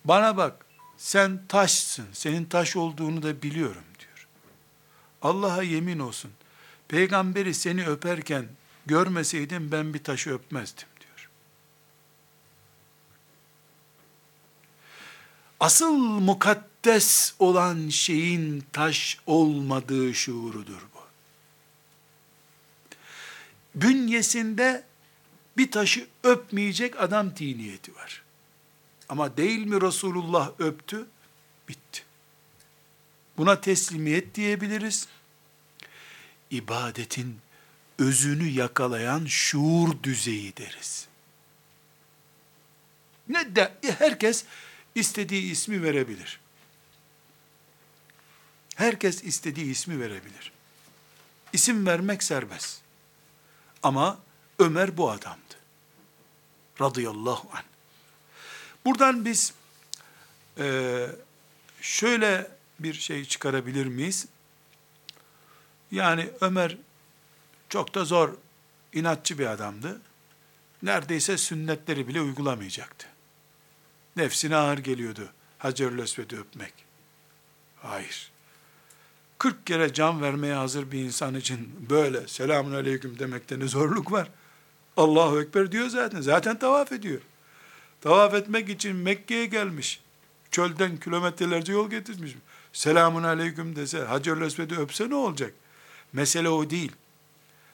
Bana bak, sen taşsın, senin taş olduğunu da biliyorum diyor. Allah'a yemin olsun, peygamberi seni öperken görmeseydim ben bir taşı öpmezdim. asıl mukaddes olan şeyin taş olmadığı şuurudur bu. Bünyesinde bir taşı öpmeyecek adam tiniyeti var. Ama değil mi Resulullah öptü? Bitti. Buna teslimiyet diyebiliriz. İbadetin özünü yakalayan şuur düzeyi deriz. Ne de herkes istediği ismi verebilir. Herkes istediği ismi verebilir. İsim vermek serbest. Ama Ömer bu adamdı. Radıyallahu anh. Buradan biz e, şöyle bir şey çıkarabilir miyiz? Yani Ömer çok da zor, inatçı bir adamdı. Neredeyse sünnetleri bile uygulamayacaktı. Nefsine ağır geliyordu Hacer-ül Esved'i öpmek. Hayır. 40 kere can vermeye hazır bir insan için böyle selamun aleyküm demekte ne zorluk var. Allahu Ekber diyor zaten. Zaten tavaf ediyor. Tavaf etmek için Mekke'ye gelmiş. Çölden kilometrelerce yol getirmiş. Selamun aleyküm dese, Hacer-ül Esved'i öpse ne olacak? Mesele o değil.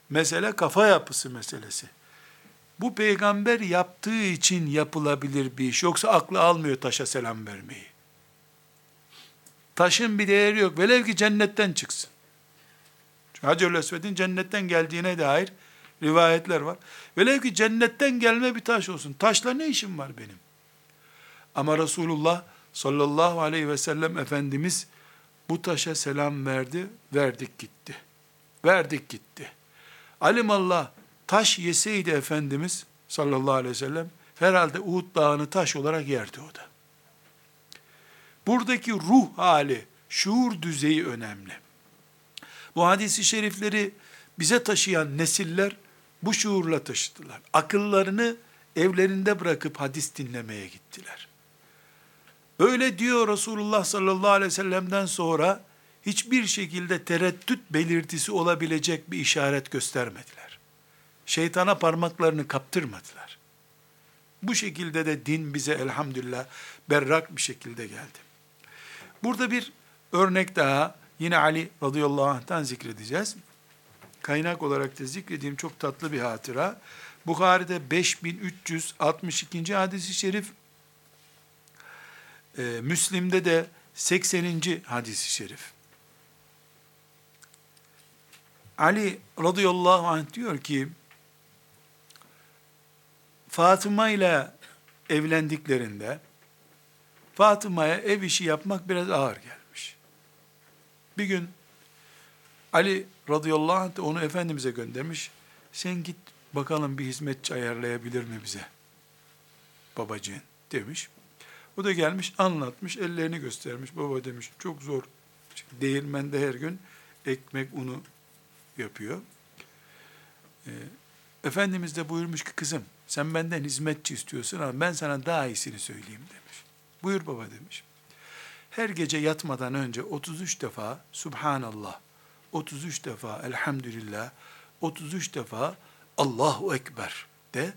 Mesele kafa yapısı meselesi. Bu peygamber yaptığı için yapılabilir bir iş. Yoksa aklı almıyor taşa selam vermeyi. Taşın bir değeri yok. Velev ki cennetten çıksın. Hacer-ül Esved'in cennetten geldiğine dair rivayetler var. Velev ki cennetten gelme bir taş olsun. Taşla ne işim var benim? Ama Resulullah sallallahu aleyhi ve sellem Efendimiz bu taşa selam verdi, verdik gitti. Verdik gitti. Alimallah taş yeseydi Efendimiz sallallahu aleyhi ve sellem herhalde Uhud dağını taş olarak yerdi o da. Buradaki ruh hali, şuur düzeyi önemli. Bu hadisi şerifleri bize taşıyan nesiller bu şuurla taşıdılar. Akıllarını evlerinde bırakıp hadis dinlemeye gittiler. Öyle diyor Resulullah sallallahu aleyhi ve sellem'den sonra hiçbir şekilde tereddüt belirtisi olabilecek bir işaret göstermediler şeytana parmaklarını kaptırmadılar. Bu şekilde de din bize elhamdülillah berrak bir şekilde geldi. Burada bir örnek daha yine Ali radıyallahu anh'tan zikredeceğiz. Kaynak olarak da zikrediğim çok tatlı bir hatıra. Bukhari'de 5362. hadisi şerif, e, Müslim'de de 80. hadisi şerif. Ali radıyallahu anh diyor ki, Fatıma ile evlendiklerinde, Fatıma'ya ev işi yapmak biraz ağır gelmiş. Bir gün Ali radıyallahu anh onu Efendimiz'e göndermiş. Sen git bakalım bir hizmetçi ayarlayabilir mi bize? Babacığın demiş. O da gelmiş anlatmış, ellerini göstermiş. Baba demiş çok zor. Değirmende her gün ekmek unu yapıyor. Ee, Efendimiz de buyurmuş ki kızım sen benden hizmetçi istiyorsun ama ben sana daha iyisini söyleyeyim demiş. Buyur baba demiş. Her gece yatmadan önce 33 defa Subhanallah, 33 defa Elhamdülillah, 33 defa Allahu Ekber de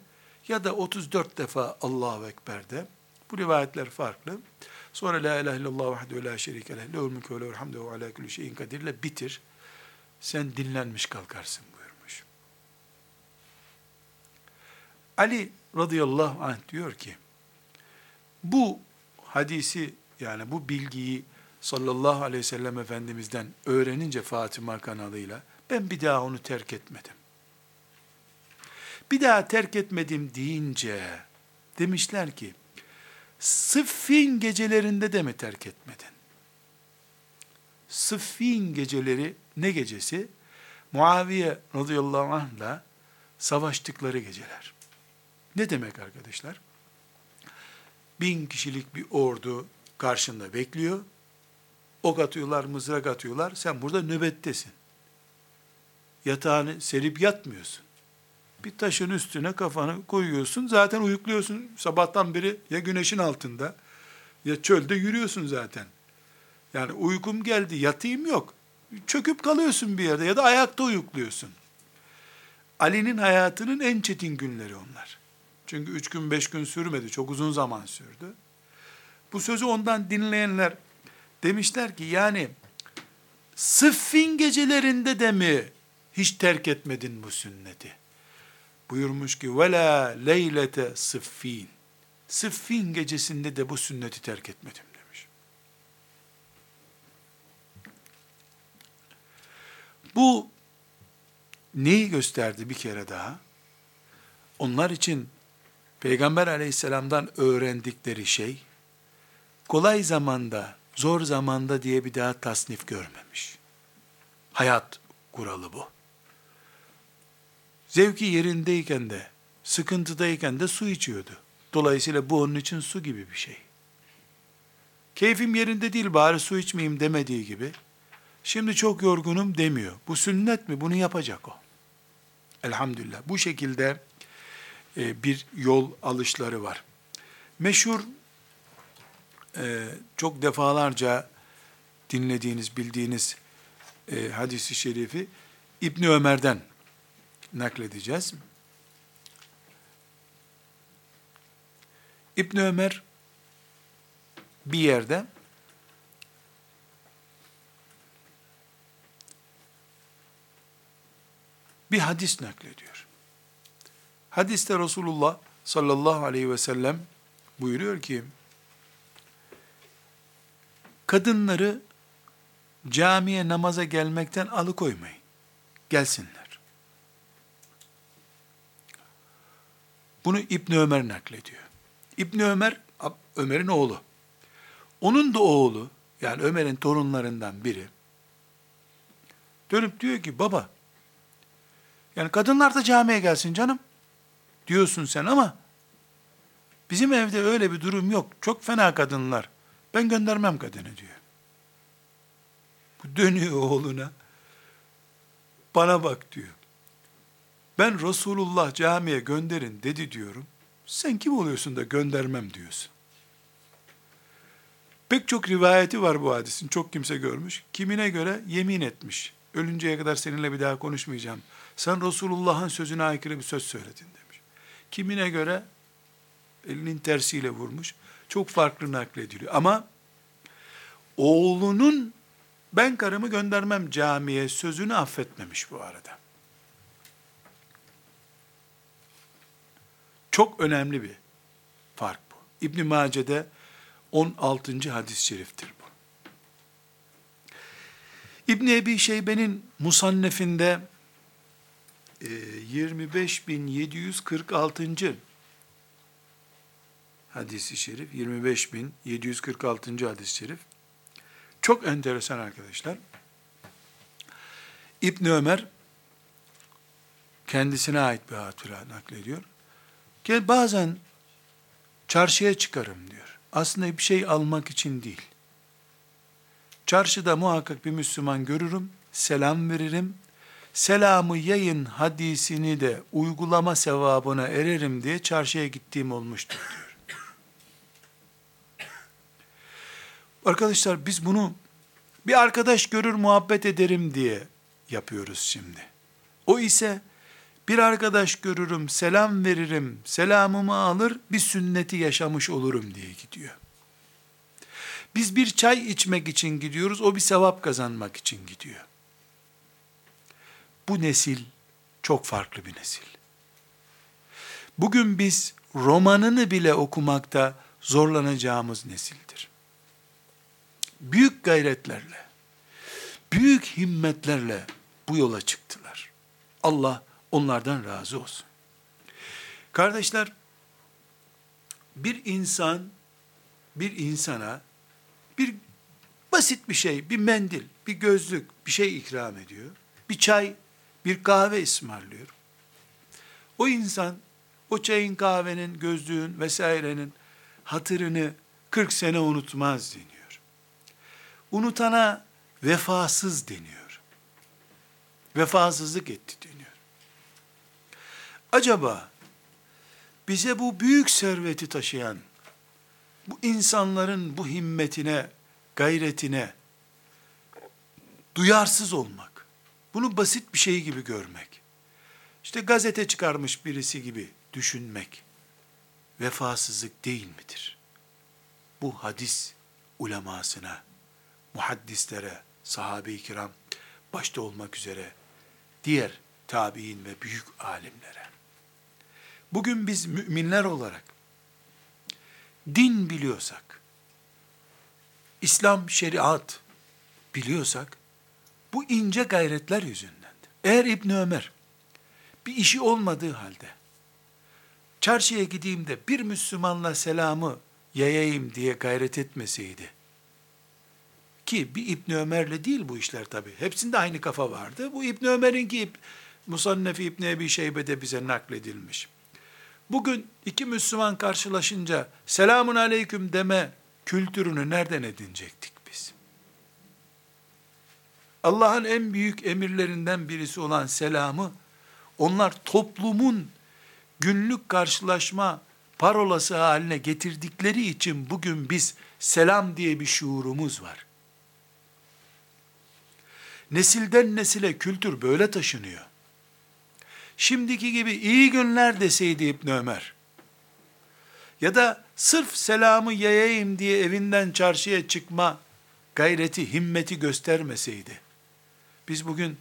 ya da 34 defa Allahu Ekber de. Bu rivayetler farklı. Sonra La ilahe illallah vahdehu la şerike leh, lehul mülkü ve lehul hamdu ve ala kulli şeyin kadirle bitir. Sen dinlenmiş kalkarsın buyurmuş. Ali radıyallahu anh diyor ki, bu hadisi yani bu bilgiyi sallallahu aleyhi ve sellem Efendimiz'den öğrenince Fatıma kanalıyla ben bir daha onu terk etmedim. Bir daha terk etmedim deyince demişler ki Sıffin gecelerinde de mi terk etmedin? Sıffin geceleri ne gecesi? Muaviye radıyallahu anh'la savaştıkları geceler. Ne demek arkadaşlar? Bin kişilik bir ordu karşında bekliyor. Ok atıyorlar, mızrak atıyorlar. Sen burada nöbettesin. Yatağını serip yatmıyorsun. Bir taşın üstüne kafanı koyuyorsun. Zaten uyukluyorsun. Sabahtan beri ya güneşin altında ya çölde yürüyorsun zaten. Yani uykum geldi, yatayım yok. Çöküp kalıyorsun bir yerde ya da ayakta uyukluyorsun. Ali'nin hayatının en çetin günleri onlar. Çünkü üç gün beş gün sürmedi, çok uzun zaman sürdü. Bu sözü ondan dinleyenler demişler ki yani sıffin gecelerinde de mi hiç terk etmedin bu sünneti? Buyurmuş ki vela leylete sıffin. Sıffin gecesinde de bu sünneti terk etmedim demiş. Bu neyi gösterdi bir kere daha? Onlar için Peygamber aleyhisselamdan öğrendikleri şey, kolay zamanda, zor zamanda diye bir daha tasnif görmemiş. Hayat kuralı bu. Zevki yerindeyken de, sıkıntıdayken de su içiyordu. Dolayısıyla bu onun için su gibi bir şey. Keyfim yerinde değil bari su içmeyeyim demediği gibi, şimdi çok yorgunum demiyor. Bu sünnet mi? Bunu yapacak o. Elhamdülillah. Bu şekilde bir yol alışları var. Meşhur, e, çok defalarca dinlediğiniz, bildiğiniz e, hadisi şerifi İbni Ömer'den nakledeceğiz. İbn Ömer bir yerde bir hadis naklediyor. Hadiste Resulullah sallallahu aleyhi ve sellem buyuruyor ki, kadınları camiye namaza gelmekten alıkoymayın. Gelsinler. Bunu İbn Ömer naklediyor. İbn Ömer Ömer'in oğlu. Onun da oğlu yani Ömer'in torunlarından biri dönüp diyor ki baba yani kadınlar da camiye gelsin canım diyorsun sen ama bizim evde öyle bir durum yok. Çok fena kadınlar. Ben göndermem kadını diyor. Bu dönüyor oğluna. Bana bak diyor. Ben Resulullah camiye gönderin dedi diyorum. Sen kim oluyorsun da göndermem diyorsun. Pek çok rivayeti var bu hadisin. Çok kimse görmüş. Kimine göre yemin etmiş. Ölünceye kadar seninle bir daha konuşmayacağım. Sen Resulullah'ın sözüne aykırı bir söz söyledin demiş. Kimine göre elinin tersiyle vurmuş. Çok farklı naklediliyor. Ama oğlunun ben karımı göndermem camiye sözünü affetmemiş bu arada. Çok önemli bir fark bu. İbn Mace'de 16. hadis-i şeriftir bu. İbn Ebi Şeybe'nin Musannef'inde 25746. E, hadisi şerif 25746. hadis-i şerif çok enteresan arkadaşlar. İbn Ömer kendisine ait bir hatıra naklediyor. Gel bazen çarşıya çıkarım diyor. Aslında bir şey almak için değil. Çarşıda muhakkak bir Müslüman görürüm, selam veririm. Selamı yayın hadisini de uygulama sevabına ererim diye çarşıya gittiğim olmuştur diyor. Arkadaşlar biz bunu bir arkadaş görür muhabbet ederim diye yapıyoruz şimdi. O ise bir arkadaş görürüm, selam veririm, selamımı alır, bir sünneti yaşamış olurum diye gidiyor. Biz bir çay içmek için gidiyoruz, o bir sevap kazanmak için gidiyor. Bu nesil çok farklı bir nesil. Bugün biz romanını bile okumakta zorlanacağımız nesildir. Büyük gayretlerle, büyük himmetlerle bu yola çıktılar. Allah onlardan razı olsun. Kardeşler, bir insan bir insana bir basit bir şey, bir mendil, bir gözlük, bir şey ikram ediyor. Bir çay, bir kahve ısmarlıyor. O insan o çayın, kahvenin, gözlüğün vesairenin hatırını 40 sene unutmaz deniyor. Unutana vefasız deniyor. Vefasızlık etti deniyor. Acaba bize bu büyük serveti taşıyan bu insanların bu himmetine, gayretine duyarsız olmak, bunu basit bir şey gibi görmek, işte gazete çıkarmış birisi gibi düşünmek, vefasızlık değil midir? Bu hadis ulemasına, muhaddislere, sahabe-i kiram, başta olmak üzere, diğer tabi'in ve büyük alimlere, bugün biz müminler olarak, din biliyorsak, İslam şeriat biliyorsak, bu ince gayretler yüzündendir. Eğer İbn Ömer bir işi olmadığı halde çarşıya gideyim de bir Müslümanla selamı yayayım diye gayret etmeseydi ki bir İbn Ömer'le değil bu işler tabi. Hepsinde aynı kafa vardı. Bu İbn Ömer'in ki Musannefi İbn Ebi Şeybe'de bize nakledilmiş. Bugün iki Müslüman karşılaşınca selamun aleyküm deme kültürünü nereden edinecektik? Allah'ın en büyük emirlerinden birisi olan selamı, onlar toplumun günlük karşılaşma parolası haline getirdikleri için bugün biz selam diye bir şuurumuz var. Nesilden nesile kültür böyle taşınıyor şimdiki gibi iyi günler deseydi İbn Ömer, ya da sırf selamı yayayım diye evinden çarşıya çıkma gayreti, himmeti göstermeseydi, biz bugün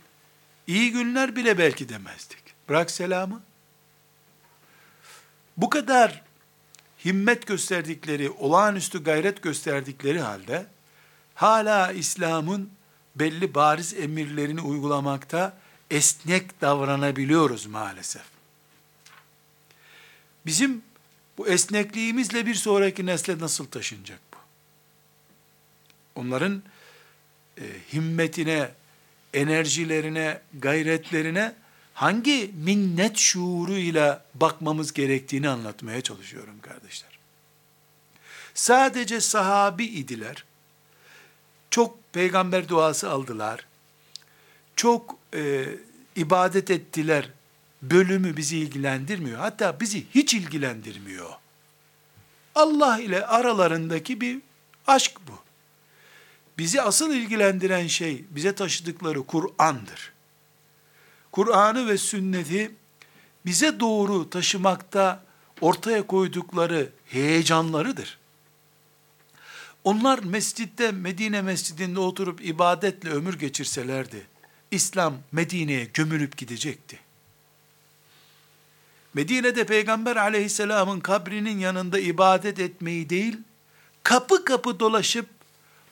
iyi günler bile belki demezdik. Bırak selamı. Bu kadar himmet gösterdikleri, olağanüstü gayret gösterdikleri halde, hala İslam'ın belli bariz emirlerini uygulamakta esnek davranabiliyoruz maalesef. Bizim bu esnekliğimizle bir sonraki nesle nasıl taşınacak bu? Onların e, himmetine, enerjilerine, gayretlerine hangi minnet şuuruyla bakmamız gerektiğini anlatmaya çalışıyorum kardeşler. Sadece sahabi idiler. Çok peygamber duası aldılar çok e, ibadet ettiler bölümü bizi ilgilendirmiyor. Hatta bizi hiç ilgilendirmiyor. Allah ile aralarındaki bir aşk bu. Bizi asıl ilgilendiren şey, bize taşıdıkları Kur'an'dır. Kur'an'ı ve sünneti bize doğru taşımakta ortaya koydukları heyecanlarıdır. Onlar mescitte, Medine mescidinde oturup ibadetle ömür geçirselerdi, İslam Medine'ye gömülüp gidecekti. Medine'de Peygamber aleyhisselamın kabrinin yanında ibadet etmeyi değil, kapı kapı dolaşıp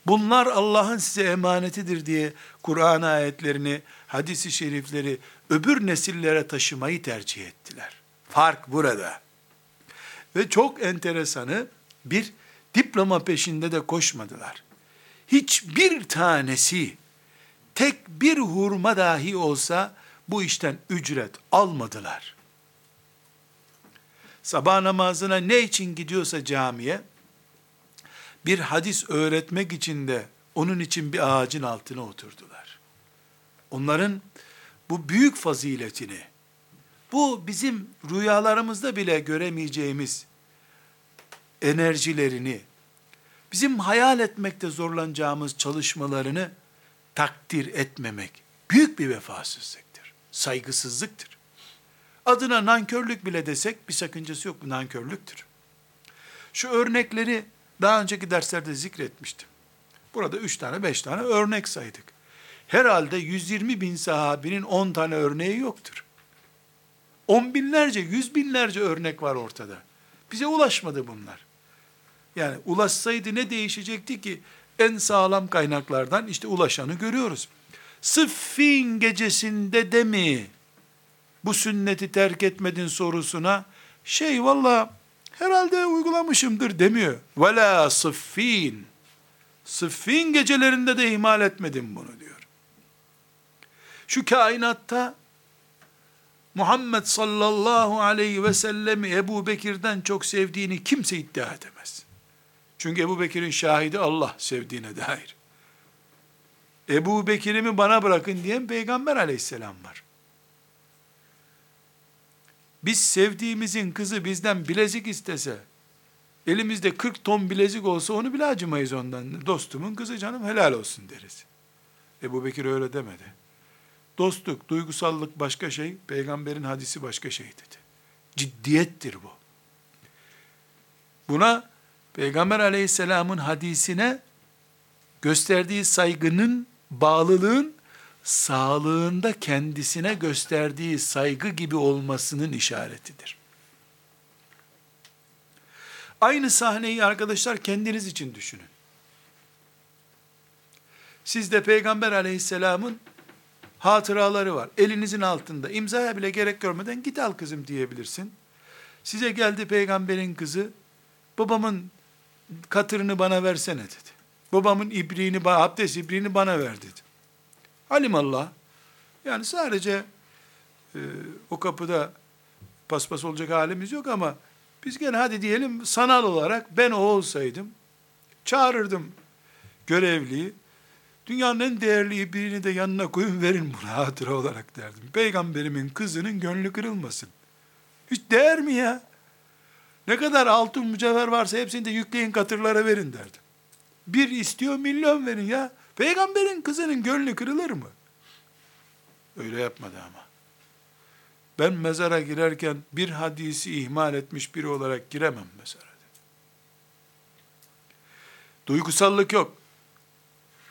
bunlar Allah'ın size emanetidir diye Kur'an ayetlerini, hadisi şerifleri öbür nesillere taşımayı tercih ettiler. Fark burada. Ve çok enteresanı bir diploma peşinde de koşmadılar. Hiçbir tanesi tek bir hurma dahi olsa bu işten ücret almadılar. Sabah namazına ne için gidiyorsa camiye, bir hadis öğretmek için de onun için bir ağacın altına oturdular. Onların bu büyük faziletini, bu bizim rüyalarımızda bile göremeyeceğimiz enerjilerini, bizim hayal etmekte zorlanacağımız çalışmalarını takdir etmemek büyük bir vefasızlıktır, saygısızlıktır. Adına nankörlük bile desek bir sakıncası yok, bu nankörlüktür. Şu örnekleri daha önceki derslerde zikretmiştim. Burada üç tane, beş tane örnek saydık. Herhalde 120 bin sahabinin 10 tane örneği yoktur. On binlerce, yüz binlerce örnek var ortada. Bize ulaşmadı bunlar. Yani ulaşsaydı ne değişecekti ki? En sağlam kaynaklardan işte ulaşanı görüyoruz. Sıffin gecesinde de mi bu sünneti terk etmedin sorusuna şey valla herhalde uygulamışımdır demiyor. Vela sıffin. Sıffin gecelerinde de ihmal etmedim bunu diyor. Şu kainatta Muhammed sallallahu aleyhi ve sellemi Ebu Bekir'den çok sevdiğini kimse iddia edemez. Çünkü Ebu Bekir'in şahidi Allah sevdiğine dair. Ebu Bekir'imi bana bırakın diyen Peygamber aleyhisselam var. Biz sevdiğimizin kızı bizden bilezik istese, elimizde 40 ton bilezik olsa onu bile acımayız ondan. Dostumun kızı canım helal olsun deriz. Ebu Bekir öyle demedi. Dostluk, duygusallık başka şey, peygamberin hadisi başka şey dedi. Ciddiyettir bu. Buna Peygamber aleyhisselamın hadisine gösterdiği saygının, bağlılığın sağlığında kendisine gösterdiği saygı gibi olmasının işaretidir. Aynı sahneyi arkadaşlar kendiniz için düşünün. Sizde Peygamber aleyhisselamın hatıraları var. Elinizin altında. imzaya bile gerek görmeden git al kızım diyebilirsin. Size geldi peygamberin kızı. Babamın katırını bana versene dedi. Babamın ibriğini, abdest ibriğini bana ver dedi. Alimallah. Yani sadece e, o kapıda paspas olacak halimiz yok ama biz gene hadi diyelim sanal olarak ben o olsaydım çağırırdım görevliyi. Dünyanın en değerli birini de yanına koyun verin buna hatıra olarak derdim. Peygamberimin kızının gönlü kırılmasın. Hiç değer mi ya? Ne kadar altın mücevher varsa hepsini de yükleyin katırlara verin derdim. Bir istiyor milyon verin ya. Peygamberin kızının gönlü kırılır mı? Öyle yapmadı ama. Ben mezara girerken bir hadisi ihmal etmiş biri olarak giremem mezara. Duygusallık yok.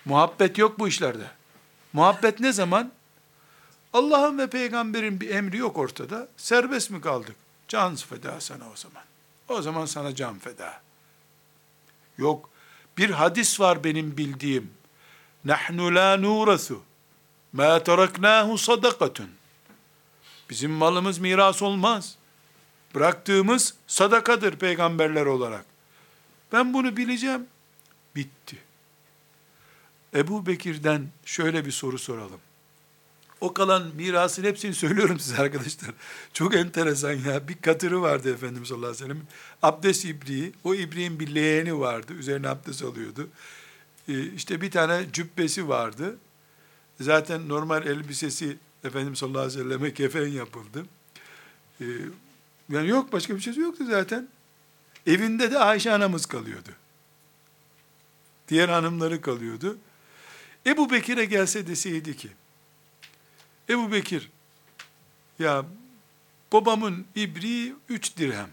Muhabbet yok bu işlerde. Muhabbet ne zaman? Allah'ın ve peygamberin bir emri yok ortada. Serbest mi kaldık? Can feda sana o zaman. O zaman sana can feda. Yok. Bir hadis var benim bildiğim. Nahnu la nurasu. Ma teraknahu sadakatun. Bizim malımız miras olmaz. Bıraktığımız sadakadır peygamberler olarak. Ben bunu bileceğim. Bitti. Ebu Bekir'den şöyle bir soru soralım. O kalan mirasın hepsini söylüyorum size arkadaşlar. Çok enteresan ya. Bir katırı vardı Efendimiz sallallahu aleyhi ve sellem. Abdest ibriği. O ibriğin bir leğeni vardı. Üzerine abdest alıyordu. Ee, işte bir tane cübbesi vardı. Zaten normal elbisesi Efendimiz sallallahu aleyhi ve selleme kefen yapıldı. Ee, yani yok başka bir şey yoktu zaten. Evinde de Ayşe anamız kalıyordu. Diğer hanımları kalıyordu. Ebu Bekir'e gelse deseydi ki, Ebu Bekir, ya babamın ibriği üç dirhem.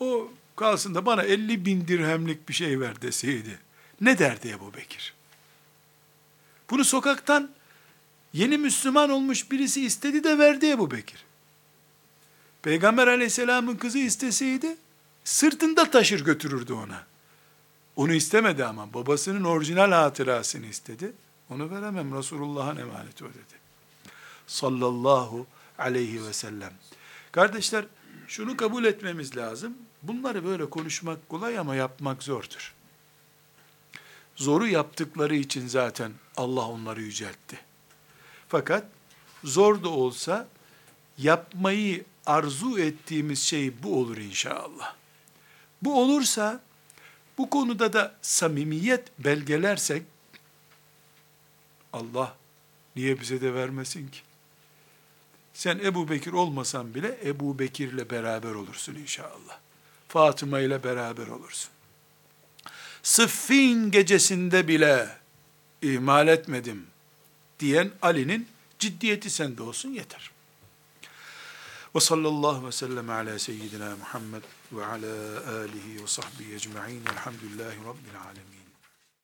o kalsın da bana 50 bin dirhemlik bir şey ver deseydi, ne derdi Ebu Bekir? Bunu sokaktan yeni Müslüman olmuş birisi istedi de verdi Ebu Bekir. Peygamber aleyhisselamın kızı isteseydi, sırtında taşır götürürdü ona. Onu istemedi ama babasının orijinal hatırasını istedi. Onu veremem Resulullah'ın emaneti o dedi. Sallallahu aleyhi ve sellem. Kardeşler şunu kabul etmemiz lazım. Bunları böyle konuşmak kolay ama yapmak zordur. Zoru yaptıkları için zaten Allah onları yüceltti. Fakat zor da olsa yapmayı arzu ettiğimiz şey bu olur inşallah. Bu olursa bu konuda da samimiyet belgelersek Allah niye bize de vermesin ki? Sen Ebu Bekir olmasan bile Ebu Bekir'le beraber olursun inşallah. Fatıma ile beraber olursun. Sıffin gecesinde bile ihmal etmedim diyen Ali'nin ciddiyeti sende olsun yeter. Ve sallallahu ve sellem ala seyyidina Muhammed ve ala alihi ve sahbihi ecma'in. Elhamdülillahi Rabbil alemin.